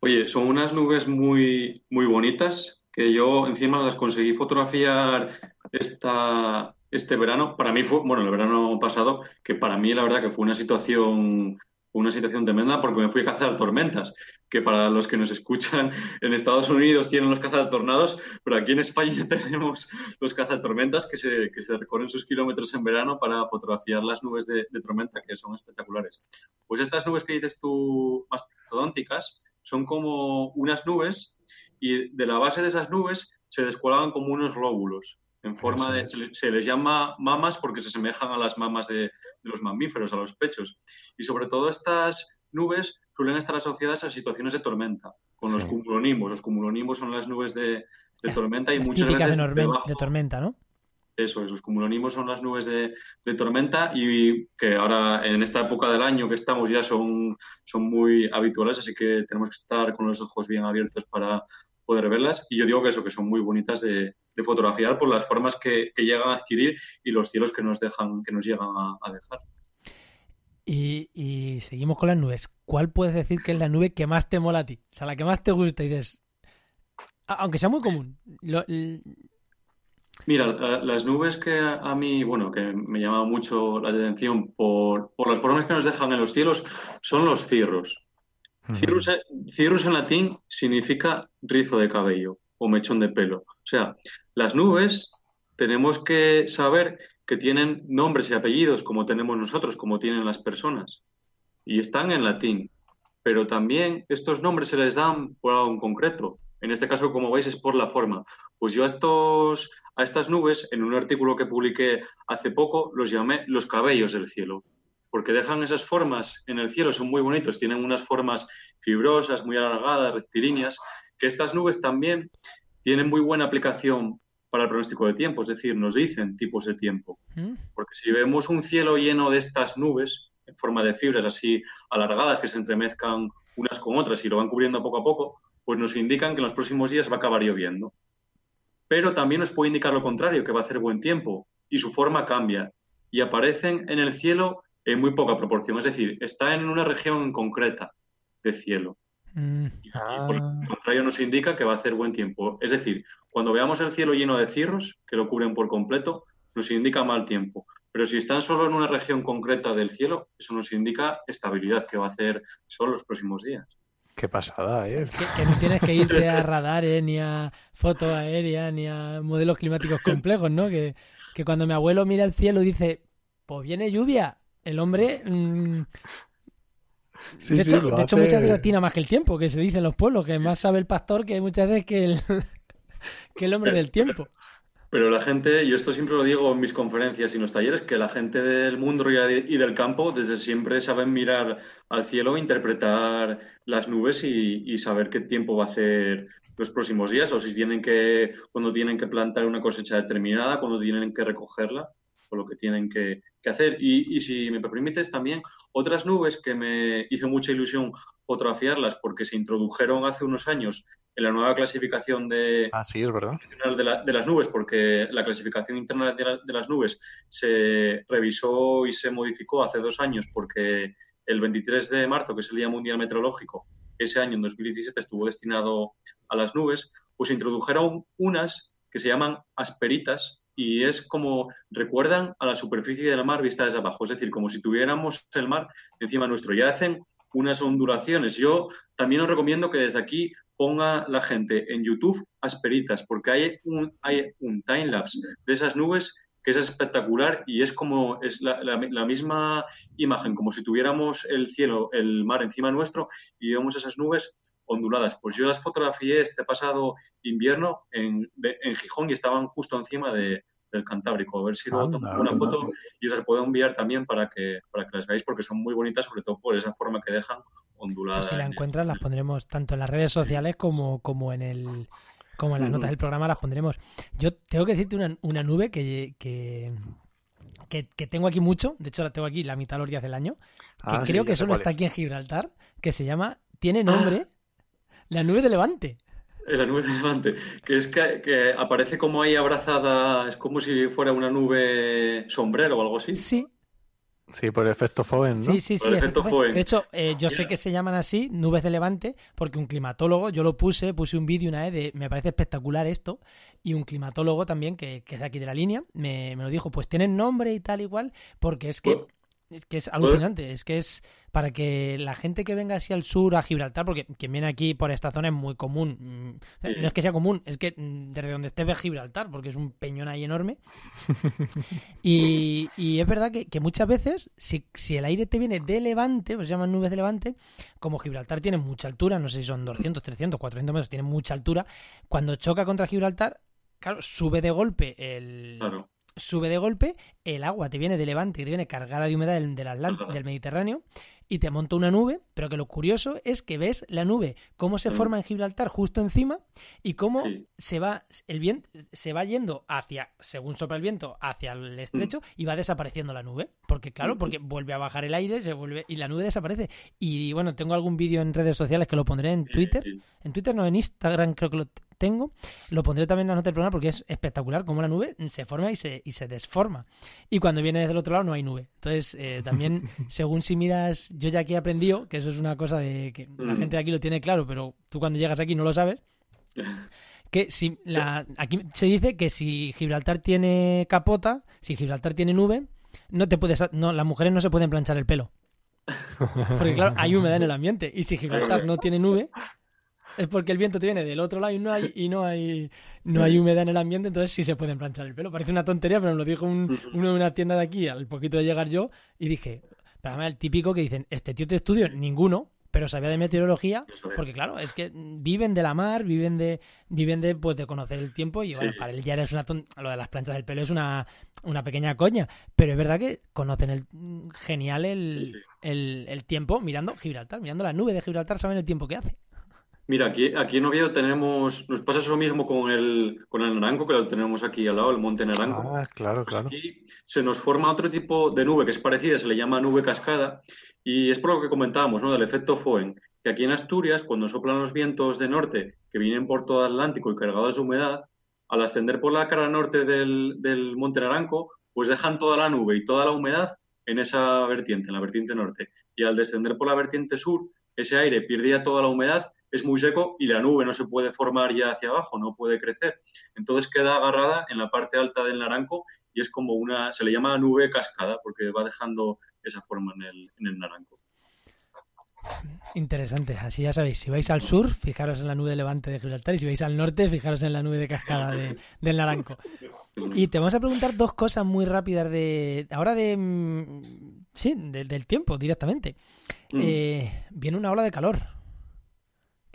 Oye, son unas nubes muy muy bonitas que yo encima las conseguí fotografiar esta este verano, para mí fue, bueno, el verano pasado, que para mí la verdad que fue una situación una situación tremenda porque me fui a cazar tormentas, que para los que nos escuchan en Estados Unidos tienen los cazatornados, pero aquí en España tenemos los cazatormentas que se, que se recorren sus kilómetros en verano para fotografiar las nubes de, tormenta, que son espectaculares. Pues estas nubes que dices tú, mastodónticas, son como unas nubes y de la base de esas nubes se descuelgan como unos lóbulos en forma de... Se, les llama mamas porque se asemejan a las mamas de, los mamíferos, a los pechos. Y sobre todo estas nubes suelen estar asociadas a situaciones de tormenta, con los cumulonimos. Los cumulonimos son las nubes de, tormenta y muchas veces de, de tormenta, ¿no? Eso es, los cumulonimos son las nubes de, tormenta y que ahora en esta época del año que estamos ya son, son muy habituales, así que tenemos que estar con los ojos bien abiertos para poder verlas. Y yo digo que eso, que son muy bonitas de, de fotografiar por las formas que, llegan a adquirir y los cielos que nos dejan, que nos llegan a, dejar. Y, seguimos con las nubes. ¿Cuál puedes decir que es la nube que más te mola a ti? O sea, la que más te gusta y dices, aunque sea muy común. Mira, las nubes que a mí, bueno, que me llama mucho la atención por, por, las formas que nos dejan en los cielos son los cirros. Cirrus, cirrus en latín significa rizo de cabello o mechón de pelo. O sea, las nubes tenemos que saber que tienen nombres y apellidos como tenemos nosotros, como tienen las personas. Y están en latín. Pero también estos nombres se les dan por algo en concreto. En este caso, como veis, es por la forma. Pues yo a, estos, a estas nubes, en un artículo que publiqué hace poco, los llamé los cabellos del cielo, porque dejan esas formas en el cielo, son muy bonitos, tienen unas formas fibrosas, muy alargadas, rectilíneas, que estas nubes también tienen muy buena aplicación para el pronóstico de tiempo, es decir, nos dicen tipos de tiempo. ¿Mm? Porque si vemos un cielo lleno de estas nubes, en forma de fibras así alargadas que se entremezcan unas con otras y lo van cubriendo poco a poco, pues nos indican que en los próximos días va a acabar lloviendo. Pero también nos puede indicar lo contrario, que va a hacer buen tiempo y su forma cambia y aparecen en el cielo en muy poca proporción, es decir, está en una región concreta de cielo. Mm. Y por el contrario nos indica que va a hacer buen tiempo. Es decir, cuando veamos el cielo lleno de cirros, que lo cubren por completo, nos indica mal tiempo. Pero si están solo en una región concreta del cielo, eso nos indica estabilidad, que va a hacer solo los próximos días. Qué pasada, ¿eh? Que, que no tienes que irte a radares, ni a foto aérea, ni a modelos climáticos complejos, ¿no? Que, que cuando mi abuelo mira el cielo y dice, pues viene lluvia, el hombre... mm, Sí, de sí, hecho, de hecho muchas veces atina más que el tiempo, que se dice en los pueblos, que más sabe el pastor que muchas veces que el, que el hombre del tiempo. Pero la gente, yo esto siempre lo digo en mis conferencias y en los talleres, que la gente del mundo y del campo desde siempre saben mirar al cielo, interpretar las nubes y, y saber qué tiempo va a hacer los próximos días o si tienen que, cuando tienen que plantar una cosecha determinada, cuando tienen que recogerla lo que tienen que, que hacer. Y, y si me permites también, otras nubes que me hizo mucha ilusión fotografiarlas porque se introdujeron hace unos años en la nueva clasificación de, Ah, sí, es verdad. de, la- de las nubes, porque la clasificación interna de, la- de las nubes se revisó y se modificó hace dos años, porque el 23 de marzo, que es el Día Mundial Meteorológico, ese año, en 2017, estuvo destinado a las nubes, pues introdujeron unas que se llaman asperitas y es como recuerdan a la superficie del mar vista desde abajo, es decir, como si tuviéramos el mar encima nuestro. Ya hacen unas ondulaciones. Yo también os recomiendo que desde aquí ponga la gente en YouTube asperitas, porque hay un, hay un timelapse de esas nubes que es espectacular y es como es la, la- la misma imagen, como si tuviéramos el cielo, el mar encima nuestro y vemos esas nubes onduladas. Pues yo las fotografié este pasado invierno en, de- en Gijón y estaban justo encima de- del Cantábrico. A ver si luego tomo una foto y os las puedo enviar también para que, para que las veáis porque son muy bonitas, sobre todo por esa forma que dejan ondulada. Pues si la en el- encuentras, las pondremos tanto en las redes sociales como, como en el como en las notas del programa las pondremos. Yo tengo que decirte una, una nube que, que, que, que tengo aquí mucho, de hecho la tengo aquí la mitad de los días del año, que Ah, creo que solo está es. aquí en Gibraltar, que se llama, tiene nombre, la nube de Levante. En la nube de Levante, que es que, que aparece como ahí abrazada, es como si fuera una nube sombrero o algo así. Sí, Sí, por el efecto Foven, ¿no? Sí, sí, Por sí. el efecto. Foehn. De hecho, eh, yo sé Mira. que se llaman así, nubes de levante, porque un climatólogo, yo lo puse, puse un vídeo una vez de, me parece espectacular esto, y un climatólogo también, que, que es de aquí de la línea, me, me lo dijo, pues tienen nombre y tal igual, porque es que, Pues- es que es alucinante, es que es para que la gente que venga así al sur, a Gibraltar, porque quien viene aquí por esta zona es muy común, mm, no es que sea común, es que mm, desde donde estés ves Gibraltar, porque es un peñón ahí enorme, y, y es verdad que, que muchas veces, si, si el aire te viene de levante, pues se llaman nubes de levante, como Gibraltar tiene mucha altura, no sé si son 200, 300, 400 metros, tiene mucha altura, cuando choca contra Gibraltar, claro, sube de golpe el... Claro. Sube de golpe, el agua te viene de levante, que te viene cargada de humedad del, del, Mediterráneo, y te monta una nube, pero que lo curioso es que ves la nube, cómo se Mm. forma en Gibraltar justo encima, y cómo Sí. se va el viento se va yendo hacia según sopla el viento hacia el estrecho y va desapareciendo la nube porque claro Mm. porque vuelve a bajar el aire se vuelve y la nube desaparece y bueno tengo algún vídeo en redes sociales que lo pondré en Twitter en Twitter no en Instagram creo que lo tengo lo pondré también en la nota del programa porque es espectacular cómo la nube se forma y se y se desforma y cuando viene desde el otro lado no hay nube entonces eh, también según si miras yo ya aquí he aprendido que eso es una cosa de que la Mm. gente de aquí lo tiene claro pero tú cuando llegas aquí no lo sabes que si la, aquí se dice que si Gibraltar tiene capota, si Gibraltar tiene nube, no te puedes, no, las mujeres no se pueden planchar el pelo. Porque claro, hay humedad en el ambiente. Y si Gibraltar no tiene nube, es porque el viento te viene del otro lado y no hay, y no hay, no hay humedad en el ambiente, entonces sí se pueden planchar el pelo. Parece una tontería, pero me lo dijo un- uno de una tienda de aquí al poquito de llegar yo, y dije, pero además el típico que dicen, este tío te estudio, ninguno, pero sabía de meteorología porque claro, es que viven de la mar, viven de viven de pues de conocer el tiempo y bueno, Sí. para él ya es una ton- lo de las planchas del pelo es una, una pequeña coña, pero es verdad que conocen el genial el, Sí, sí. el, el tiempo mirando Gibraltar, mirando la nube de Gibraltar, saben el tiempo que hace. Mira, aquí, aquí en Oviedo tenemos, nos pasa eso mismo con el, con el Naranco, que lo tenemos aquí al lado, el Monte Naranco. Ah, claro, Pues claro. aquí se nos forma otro tipo de nube que es parecida, se le llama nube cascada, y es por lo que comentábamos, ¿no? Del efecto Foehn, que aquí en Asturias, cuando soplan los vientos de norte que vienen por todo Atlántico y cargados de humedad, al ascender por la cara norte del, del Monte Naranco, pues dejan toda la nube y toda la humedad en esa vertiente, en la vertiente norte. Y al descender por la vertiente sur, ese aire pierde ya toda la humedad, es muy seco y la nube no se puede formar ya hacia abajo, no puede crecer. Entonces queda agarrada en la parte alta del naranco y es como una, se le llama nube cascada porque va dejando esa forma en el, en el naranco. Interesante, así ya sabéis, si vais al sur, fijaros en la nube de levante de Gibraltar y si vais al norte, fijaros en la nube de cascada de- del Naranco. Y te vamos a preguntar dos cosas muy rápidas de ahora de mm, sí, de- del tiempo directamente. Mm. Eh, viene una ola de calor.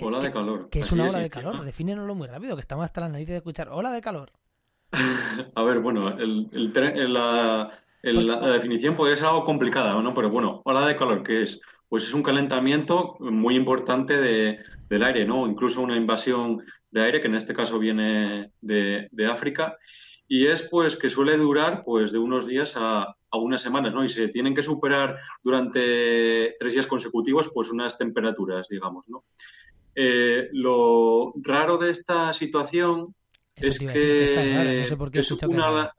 ¿Qué- Ola de calor. ¿Qué es una es, ola de encima. calor? Defínenoslo muy rápido, que estamos hasta las narices de escuchar ola de calor. A ver, bueno, el, el tre- el- la, el- la- la definición podría ser algo complicada, ¿no? Pero bueno, ola de calor, ¿qué es? Pues es un calentamiento muy importante de- del aire, ¿no? Incluso una invasión de aire, que en este caso viene de, de África, y es pues que suele durar pues de unos días a, a unas semanas, ¿no? Y se tienen que superar durante tres días consecutivos pues unas temperaturas, digamos, ¿no? Eh, lo raro de esta situación Eso es que raro, no sé es que una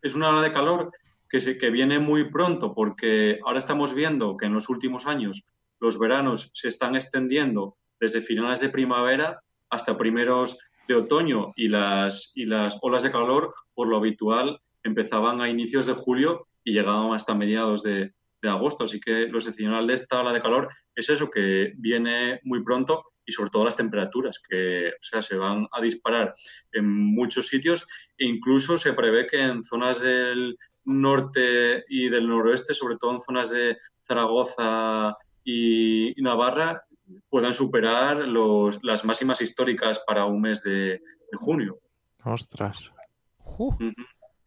es una ola de calor que, se, que viene muy pronto, porque ahora estamos viendo que en los últimos años los veranos se están extendiendo desde finales de primavera hasta primeros de otoño y las, y las olas de calor, por lo habitual, empezaban a inicios de julio y llegaban hasta mediados de, de agosto. Así que lo excepcional de esta ola de calor es eso, que viene muy pronto y sobre todo las temperaturas, que o sea, se van a disparar en muchos sitios e incluso se prevé que en zonas del norte y del noroeste, sobre todo en zonas de Zaragoza y, y Navarra, puedan superar los, las máximas históricas para un mes de, de junio. Ostras.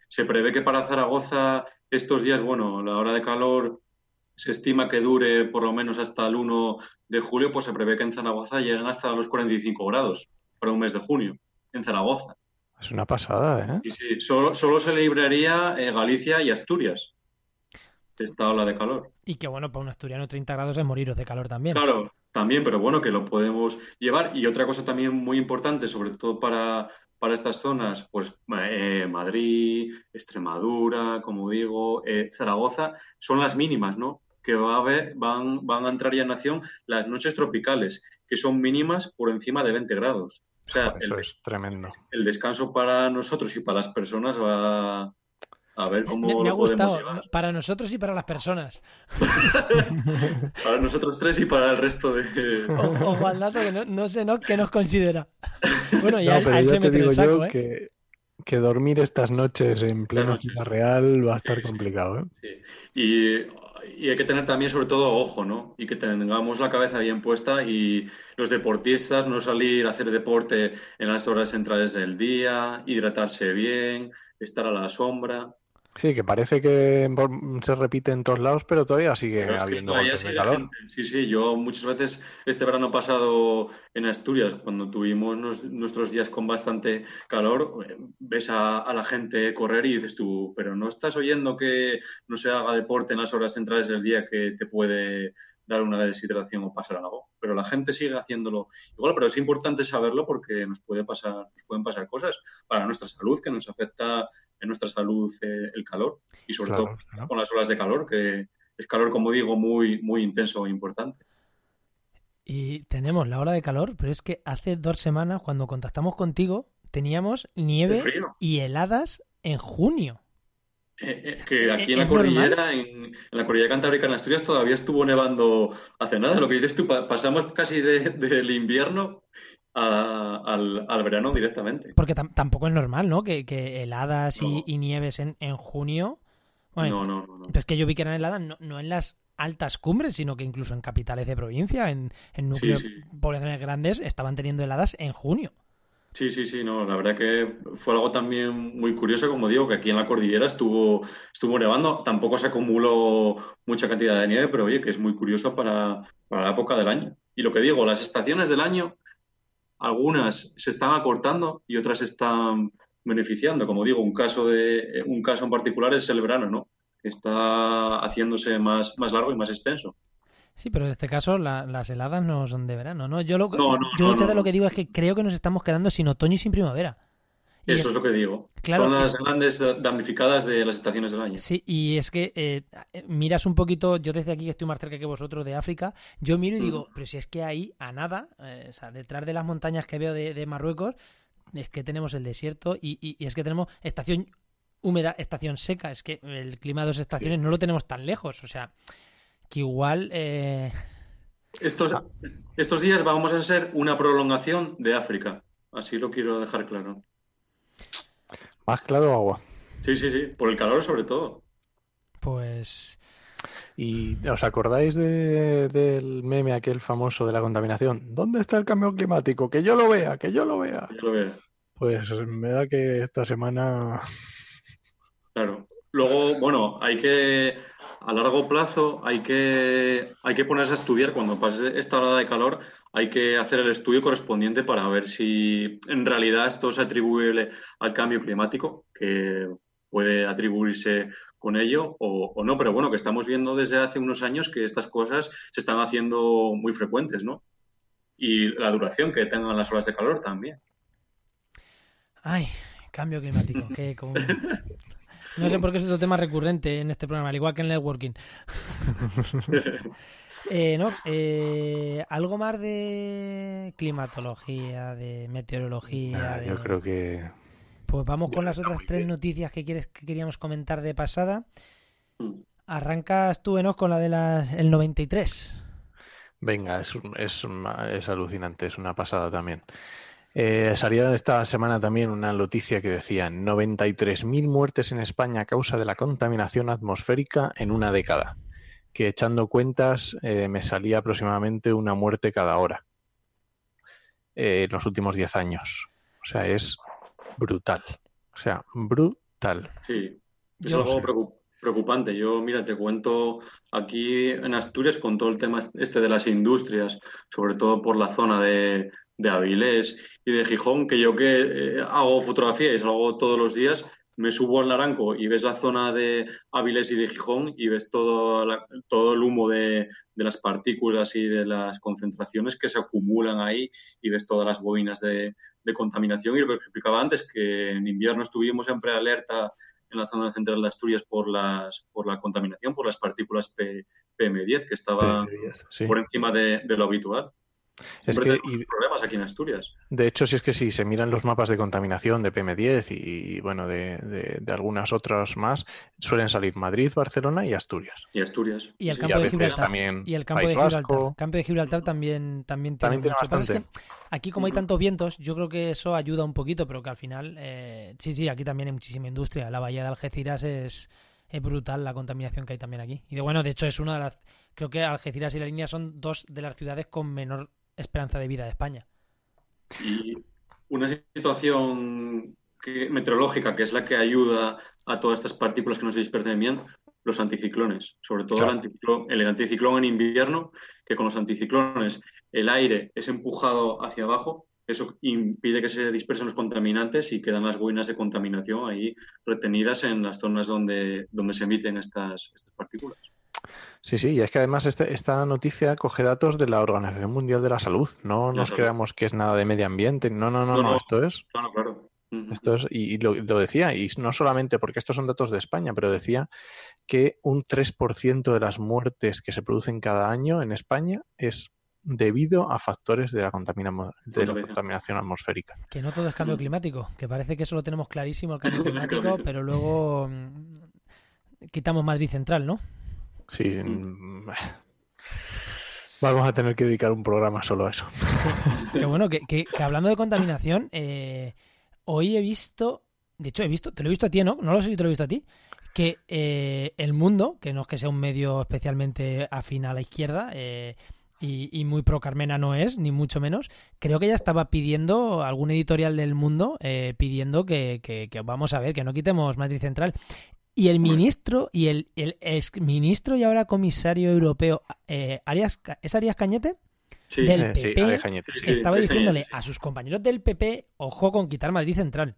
Se prevé que para Zaragoza estos días, bueno, la hora de calor se estima que dure por lo menos hasta el 1 de julio, pues se prevé que en Zaragoza lleguen hasta los 45 grados para un mes de junio, en Zaragoza. Es una pasada, ¿eh? Y sí, solo, solo se libraría eh, Galicia y Asturias de esta ola de calor. Y que bueno, para un asturiano 30 grados es moriros de calor también. Claro, también, pero bueno, que lo podemos llevar. Y otra cosa también muy importante, sobre todo para, para estas zonas, pues eh, Madrid, Extremadura, como digo, eh, Zaragoza, son las mínimas, ¿no? Que va a haber, van, van a entrar ya en acción las noches tropicales, que son mínimas por encima de 20 grados. O sea, el, Eso es tremendo. el descanso para nosotros y para las personas va a ver cómo me, me ha lo podemos gustado llevar. para nosotros y para las personas. Para nosotros tres y para el resto de... O- Ojo al dato que no, no sé no qué nos considera. Bueno, y No, él- ya se te mete el saco, yo ¿eh? que, que dormir estas noches en pleno ciudad real va a estar complicado, ¿eh? Sí. Y, y hay que tener también, sobre todo, ojo, ¿no? Y que tengamos la cabeza bien puesta y los deportistas no salir a hacer deporte en las horas centrales del día, hidratarse bien, estar a la sombra. Sí, que parece que se repite en todos lados, pero todavía sigue Pero habiendo todavía golpes de sigue calor. gente. Sí, sí, yo muchas veces este verano pasado en Asturias, cuando tuvimos nos- nuestros días con bastante calor, eh, ves a, a la gente correr y dices tú, pero no estás oyendo que no se haga deporte en las horas centrales del día que te puede dar una deshidratación o pasar algo. Pero la gente sigue haciéndolo igual, pero es importante saberlo porque nos puede pasar, nos pueden pasar cosas para nuestra salud, que nos afecta en nuestra salud eh, el calor y sobre Claro, todo claro. con las olas de calor, que es calor, como digo, muy, muy intenso e importante. Y tenemos la ola de calor, pero es que hace dos semanas, cuando contactamos contigo, teníamos nieve y heladas en junio. Eh, que aquí en ¿Es la cordillera, en, en la cordillera cantábrica en Asturias, todavía estuvo nevando hace nada. Lo que dices tú, pa- pasamos casi de- del invierno a- al, al verano directamente. Porque tam- tampoco es normal, ¿no? Que, que heladas y, No. y nieves en, en junio. Bueno, No, no, no, no. Es que yo vi que eran heladas, no, no en las altas cumbres, sino que incluso en capitales de provincia, en, en núcleos, Sí, sí. poblaciones grandes, estaban teniendo heladas en junio. Sí, sí, sí, no, la verdad que fue algo también muy curioso, como digo, que aquí en la cordillera estuvo, estuvo nevando, tampoco se acumuló mucha cantidad de nieve, pero oye, que es muy curioso para, para la época del año. Y lo que digo, las estaciones del año, algunas se están acortando y otras se están beneficiando. Como digo, un caso de, un caso en particular es el verano, ¿no? Que está haciéndose más, más largo y más extenso. Sí, pero en este caso la- las heladas no son de verano, ¿no? Yo, lo, No, no, yo muchas de lo que digo es que creo que nos estamos quedando sin otoño y sin primavera. Y Eso es lo que digo. Claro, Son las es- grandes damnificadas de las estaciones del año. Sí, y es que eh, miras un poquito, yo desde aquí que estoy más cerca que vosotros de África, yo miro y digo, pero si es que ahí a nada, eh, o sea, detrás de las montañas que veo de, de Marruecos, es que tenemos el desierto y, y- y es que tenemos estación húmeda, estación seca, es que el clima de dos estaciones no lo tenemos tan lejos, o sea, que igual... eh, Estos, estos días vamos a ser una prolongación de África. Así lo quiero dejar claro. Más claro agua. Sí, sí, sí. Por el calor sobre todo. pues... ¿Y os acordáis de- del meme aquel famoso de la contaminación? ¿Dónde está el cambio climático? Que yo lo vea, que yo lo vea. Ya lo veo. Pues me da que esta semana Claro. Luego, bueno, hay que, a largo plazo, hay que, hay que ponerse a estudiar cuando pase esta hora de calor, hay que hacer el estudio correspondiente para ver si en realidad esto es atribuible al cambio climático, que puede atribuirse con ello o, o no, pero bueno, que estamos viendo desde hace unos años que estas cosas se están haciendo muy frecuentes, ¿no? Y la duración que tengan las olas de calor también. Ay, cambio climático, que como- No sé por qué es otro tema recurrente en este programa, al igual que en networking. Eh, no, eh, algo más de climatología, de meteorología. Nah, de- yo creo que Pues vamos con Ya las otras tres bien. noticias que quieres que queríamos comentar de pasada. Mm. Arrancas tú, Enoch, con la del 93. Venga, es, un- es, es alucinante, es una pasada también. Eh, salía esta semana también una noticia que decía 93.000 muertes en España a causa de la contaminación atmosférica en una década, que echando cuentas eh, me salía aproximadamente una muerte cada hora eh, en los últimos 10 años. O sea, es brutal. O sea, brutal. Sí, es Yo- algo preocu- preocupante. Yo, mira, te cuento aquí en Asturias con todo el tema este de las industrias, sobre todo por la zona de, de Avilés y de Gijón, que yo que eh, hago fotografía y salgo todos los días, me subo al Naranco y ves la zona de Avilés y de Gijón y ves todo, la- todo el humo de, de las partículas y de las concentraciones que se acumulan ahí y ves todas las bobinas de, de contaminación. Y lo que explicaba antes, que en invierno estuvimos siempre alerta en la zona central de Asturias por las por la contaminación, por las partículas P- PM10 que estaban Sí. por encima de, de lo habitual. Es que, y- problemas aquí en Asturias. De hecho, si es que si se miran los mapas de contaminación de PM10 y, bueno, de, de- de algunas otras más, suelen salir Madrid, Barcelona y Asturias. Y Asturias. Y el campo de Gibraltar. también Y el campo País de Gibraltar. Vasco. campo de Gibraltar también, también tiene También tiene mucho. Lo que pasa es bastante. que aquí, como hay tantos vientos, yo creo que eso ayuda un poquito, pero que al final, eh, sí, sí, aquí también hay muchísima industria. La bahía de Algeciras es, es brutal la contaminación que hay también aquí. Y de, bueno, de hecho, es una de las. Creo que Algeciras y la línea son dos de las ciudades con menor esperanza de vida de España. Y una situación que- meteorológica que es la que ayuda a todas estas partículas que no se dispersen bien, los anticiclones. Sobre todo Claro. el, anticiclón, el anticiclón en invierno, que con los anticiclones el aire es empujado hacia abajo, eso impide que se dispersen los contaminantes y quedan las boinas de contaminación ahí retenidas en las zonas donde, donde se emiten estas, estas partículas. Sí, sí, y es que además este- esta noticia coge datos de la Organización Mundial de la Salud. No nos creamos que es nada de medio ambiente. No, no, no, No, no, no. esto es Claro, claro. Esto es, y, y lo, lo decía, y no solamente porque estos son datos de España, pero decía que un 3% de las muertes que se producen cada año en España es debido a factores de la, contamina- de la Contaminación. contaminación atmosférica. Que no todo es cambio climático, que parece que eso lo tenemos clarísimo, el cambio climático, pero luego mm, quitamos Madrid Central, ¿no? Sí, mm, vamos a tener que dedicar un programa solo a eso. Sí. Que bueno, que, que- que hablando de contaminación, eh, hoy he visto, de hecho he visto, te lo he visto a ti, ¿no? No lo sé si te lo he visto a ti, que eh, el mundo, que no es que sea un medio especialmente afín a la izquierda, eh, y, y muy pro Carmena no es, ni mucho menos, creo que ya estaba pidiendo, algún editorial del mundo, eh, pidiendo que, que- que vamos a ver, que no quitemos Madrid Central. Y el ministro, y el, el ex ministro y ahora comisario europeo, eh, Arias, ¿es Arias Cañete? Sí, Del Eh, sí, PP, Cañete, sí. Sí, estaba es diciéndole Cañete, a sus compañeros del PP, ojo con quitar Madrid Central.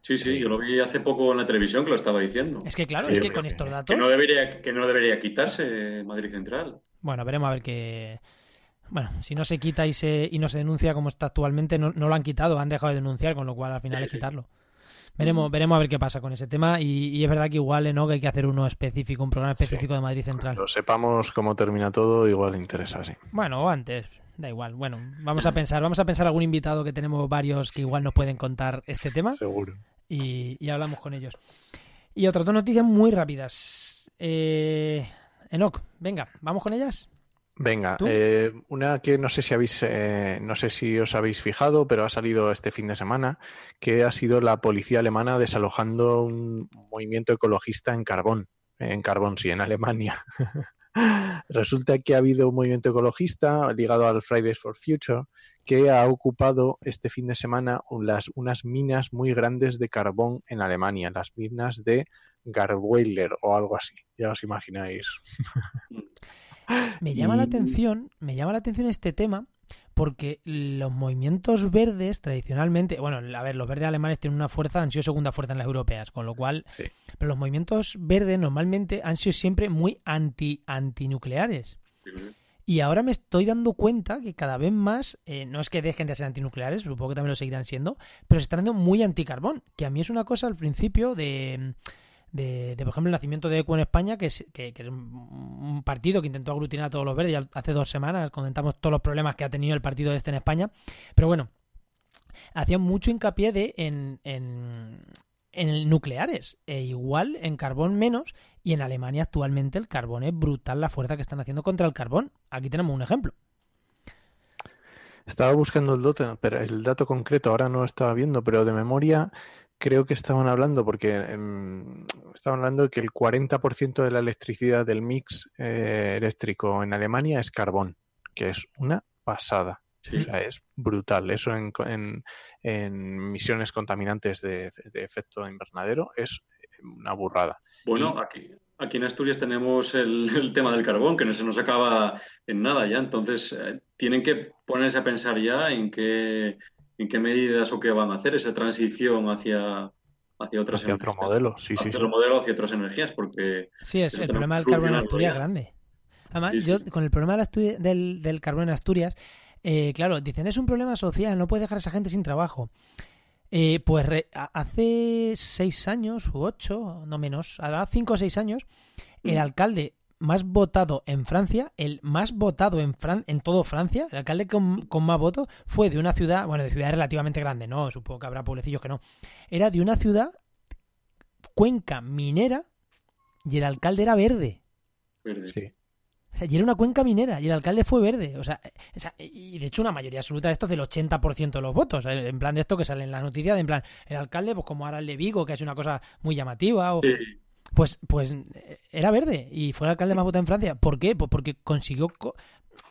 sí, sí, yo lo vi hace poco en la televisión que lo estaba diciendo. Es que claro, es que con estos Que datos... no debería, que no debería quitarse Madrid Central. Bueno, veremos a ver qué. Bueno, si no se quita y, se, y no se denuncia como está actualmente, no, no lo han quitado, han dejado de denunciar, con lo cual al final es quitarlo. Veremos, veremos a ver qué pasa con ese tema y, y es verdad que igual ¿no? que hay que hacer uno específico, un programa Sí. específico de Madrid Central. Cuando sepamos cómo termina todo, igual interesa, sí. Bueno, o antes, da igual. Bueno, vamos a pensar, vamos a pensar algún invitado que tenemos varios que igual nos pueden contar este tema Seguro. y, y hablamos con ellos. Y otras dos noticias muy rápidas. Eh, Enoch, venga, vamos con ellas. Venga, eh, una que no sé si habéis, eh, no sé si os habéis fijado, pero ha salido este fin de semana, que ha sido la policía alemana desalojando un movimiento ecologista en carbón, en carbón, sí, en Alemania. Resulta que ha habido un movimiento ecologista ligado al Fridays for Future que ha ocupado este fin de semana unas minas muy grandes de carbón en Alemania, las minas de Garweiler o algo así, ya os imagináis. Me llama la atención, me llama la atención este tema porque los movimientos verdes tradicionalmente, bueno, a ver, los verdes alemanes tienen una fuerza, han sido segunda fuerza en las europeas, con lo cual, Sí. pero los movimientos verdes normalmente han sido siempre muy anti antinucleares. Y ahora me estoy dando cuenta que cada vez más, eh, no es que dejen de ser antinucleares, supongo que también lo seguirán siendo, pero se están dando muy anticarbón, que a mí es una cosa al principio de, de, de, por ejemplo, el nacimiento de ECO en España, que es, que, es un, un partido que intentó aglutinar a todos los verdes, ya hace dos semanas comentamos todos los problemas que ha tenido el partido este en España, pero bueno, hacían mucho hincapié de en, en, en nucleares, e igual en carbón menos, y en Alemania actualmente el carbón es brutal la fuerza que están haciendo contra el carbón. Aquí tenemos un ejemplo. Estaba buscando el dato, pero el dato concreto ahora no lo estaba viendo, pero de memoria creo que estaban hablando, porque estaban hablando de que el 40% de la electricidad del mix eh, eléctrico en Alemania es carbón, que es una pasada. Sí. O sea, es brutal. Eso en, en, en emisiones contaminantes de, de efecto invernadero es una burrada. Bueno, aquí, aquí en Asturias tenemos el, el tema del carbón, que no se nos acaba en nada ya. Entonces, eh, tienen que ponerse a pensar ya en qué, en qué medidas o qué van a hacer esa transición hacia, hacia otras Hacia otro energías. modelo, sí, Hacia sí. otro modelo, hacia otras energías, porque Sí, es el problema del carbón en Asturias grande. Además, Sí, sí, yo sí. con el problema del, Asturi- del, del carbón en Asturias, eh, claro, dicen es un problema social, no puedes dejar a esa gente sin trabajo. Eh, pues re- hace seis años u ocho, no menos, ahora cinco o seis años, el Mm. alcalde más votado en Francia, el más votado en, Fran en todo Francia, el alcalde con, con más votos fue de una ciudad, bueno, de ciudad relativamente grande, no, supongo que habrá pueblecillos que no, era de una ciudad cuenca minera y el alcalde era verde. verde. Sí. O sea, y era una cuenca minera y el alcalde fue verde. O sea, o sea, y de hecho una mayoría absoluta de estos del 80% de los votos. En plan de esto que sale en la noticia, de en plan, el alcalde, pues como ahora el de Vigo, que es una cosa muy llamativa, o, Sí, pues, pues eh, era verde y fue el alcalde más votado en Francia. ¿Por qué? Pues porque consiguió co-